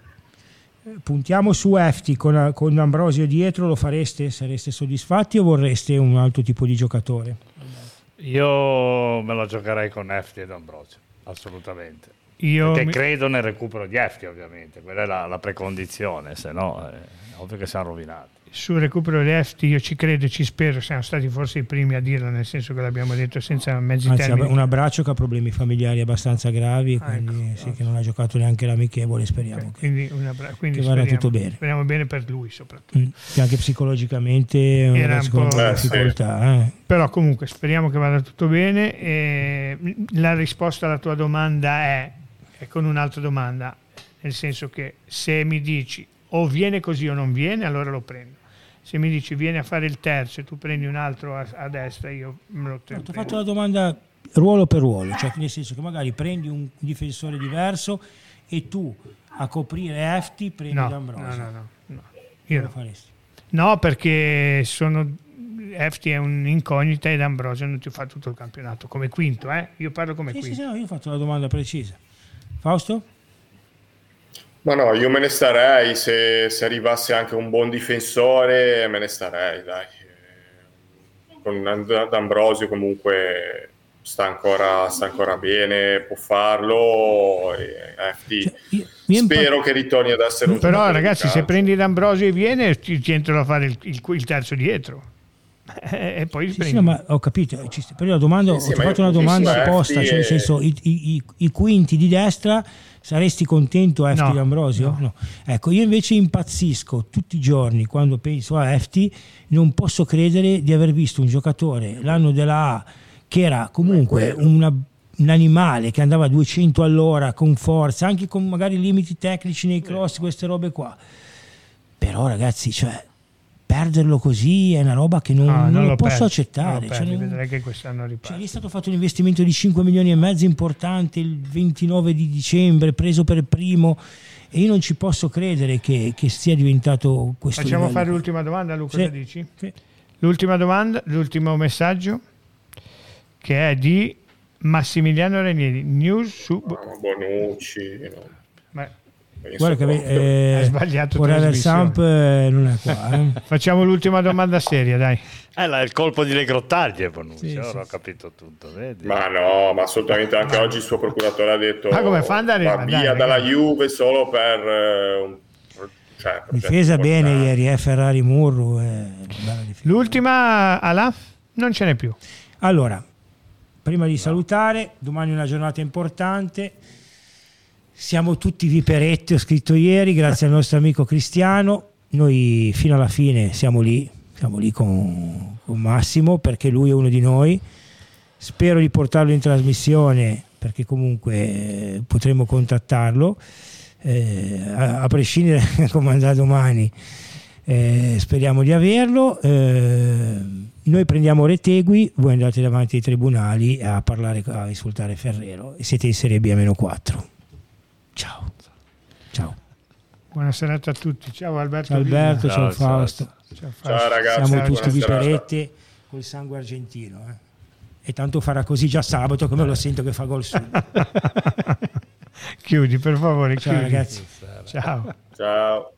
puntiamo su Efti con, con, Ambrosio dietro, lo fareste? Sareste soddisfatti o vorreste un altro tipo di giocatore? Io me lo giocherei con Efti ed Ambrosio, assolutamente. Io Perché mi... credo nel recupero di Efti, ovviamente, quella è la, la precondizione, se no è ovvio che siamo rovinati sul recupero di EFT io ci credo e ci spero, siamo stati forse i primi a dirlo, nel senso che l'abbiamo detto senza mezzi Anzi, termini. Un abbraccio che ha problemi familiari abbastanza gravi, ah, quindi ecco, sì, che non ha giocato neanche l'amichevole, speriamo okay, che, quindi abra- quindi che vada tutto bene. Speriamo bene per lui soprattutto. Mm, che anche psicologicamente era un po' eh, difficoltà. Eh. Però comunque speriamo che vada tutto bene. E la risposta alla tua domanda è, è con un'altra domanda, nel senso che se mi dici o viene così o non viene, allora lo prendo se mi dici vieni a fare il terzo e tu prendi un altro a, a destra, io me lo tengo. Ti ho fatto la domanda ruolo per ruolo, cioè nel senso che magari prendi un difensore diverso e tu a coprire Efti prendi no, D'Ambrosio. No, no, no, no. Io lo faresti. No, perché sono Efti è un'incognita ed Ambrosio non ti fa tutto il campionato come quinto, eh? Io parlo come sì, quinto. Sì, sì, no, io ho fatto la domanda precisa. Fausto? Ma no, io me ne starei, se, se arrivasse anche un buon difensore me ne starei, dai. Con D'Ambrosio comunque sta ancora, sta ancora bene, può farlo. FT. Cioè, io, spero impa- che ritorni ad essere un Però ragazzi, se prendi D'Ambrosio e viene, ti, ti entrano a fare il, il, il terzo dietro. e poi sì, sì, no, ma ho capito, però la domanda, sì, ho fatto una domanda apposta, cioè nel senso i, i, i, quinti di destra saresti contento a FT no, D'Ambrosio? No. no. Ecco, io invece impazzisco tutti i giorni quando penso a FT, non posso credere di aver visto un giocatore l'anno della A che era comunque una, un animale che andava a 200 all'ora con forza, anche con magari limiti tecnici nei cross, queste robe qua. Però ragazzi, cioè, perderlo così è una roba che non, ah, non, non lo, posso perdi, accettare. Non cioè, vedrai che quest'anno riparte. Cioè, è stato fatto un investimento di 5 milioni e mezzo importante il 29 di dicembre, preso per primo e io non ci posso credere che, che sia diventato questo. Facciamo livello. fare l'ultima domanda, Luca, sì. dici? Sì. L'ultima domanda, l'ultimo messaggio che è di Massimiliano Renieri, news su... Bonucci, no. Ma... Guarda che eh, ha sbagliato Forever Samp eh, non è qua. Eh. Facciamo l'ultima domanda seria, dai. Eh, là, il colpo di Le Grottaglie, Bonucci, sì, ora sì, ho capito tutto. Vedi? Ma no, ma assolutamente anche oggi il suo procuratore ha detto ma come fa andare va via dai, dalla Juve solo per... Uh, cioè, Difesa bene ieri, eh, Ferrari Murru. Eh, L'ultima, Ala? Non ce n'è più. Allora, prima di salutare, domani è una giornata importante. Siamo tutti viperetti, ho scritto ieri, grazie al nostro amico Cristiano. Noi fino alla fine siamo lì, siamo lì con, con Massimo perché lui è uno di noi. Spero di portarlo in trasmissione perché comunque eh, potremo contattarlo. Eh, a, a, prescindere come andrà domani, eh, speriamo di averlo. Eh, noi prendiamo Retegui, voi andate davanti ai tribunali a parlare, a insultare Ferrero e siete in Serie B a meno 4. Ciao. Ciao. Buona serata a tutti. Ciao Alberto. Ciao Alberto, ciao, ciao Fausto. Ciao, ciao, ragazzi. Siamo tutti di perette col sangue argentino. Eh. E tanto farà così già sabato come lo sento che fa gol su. chiudi per favore. Ciao chiudi. ragazzi. Ciao. Ciao.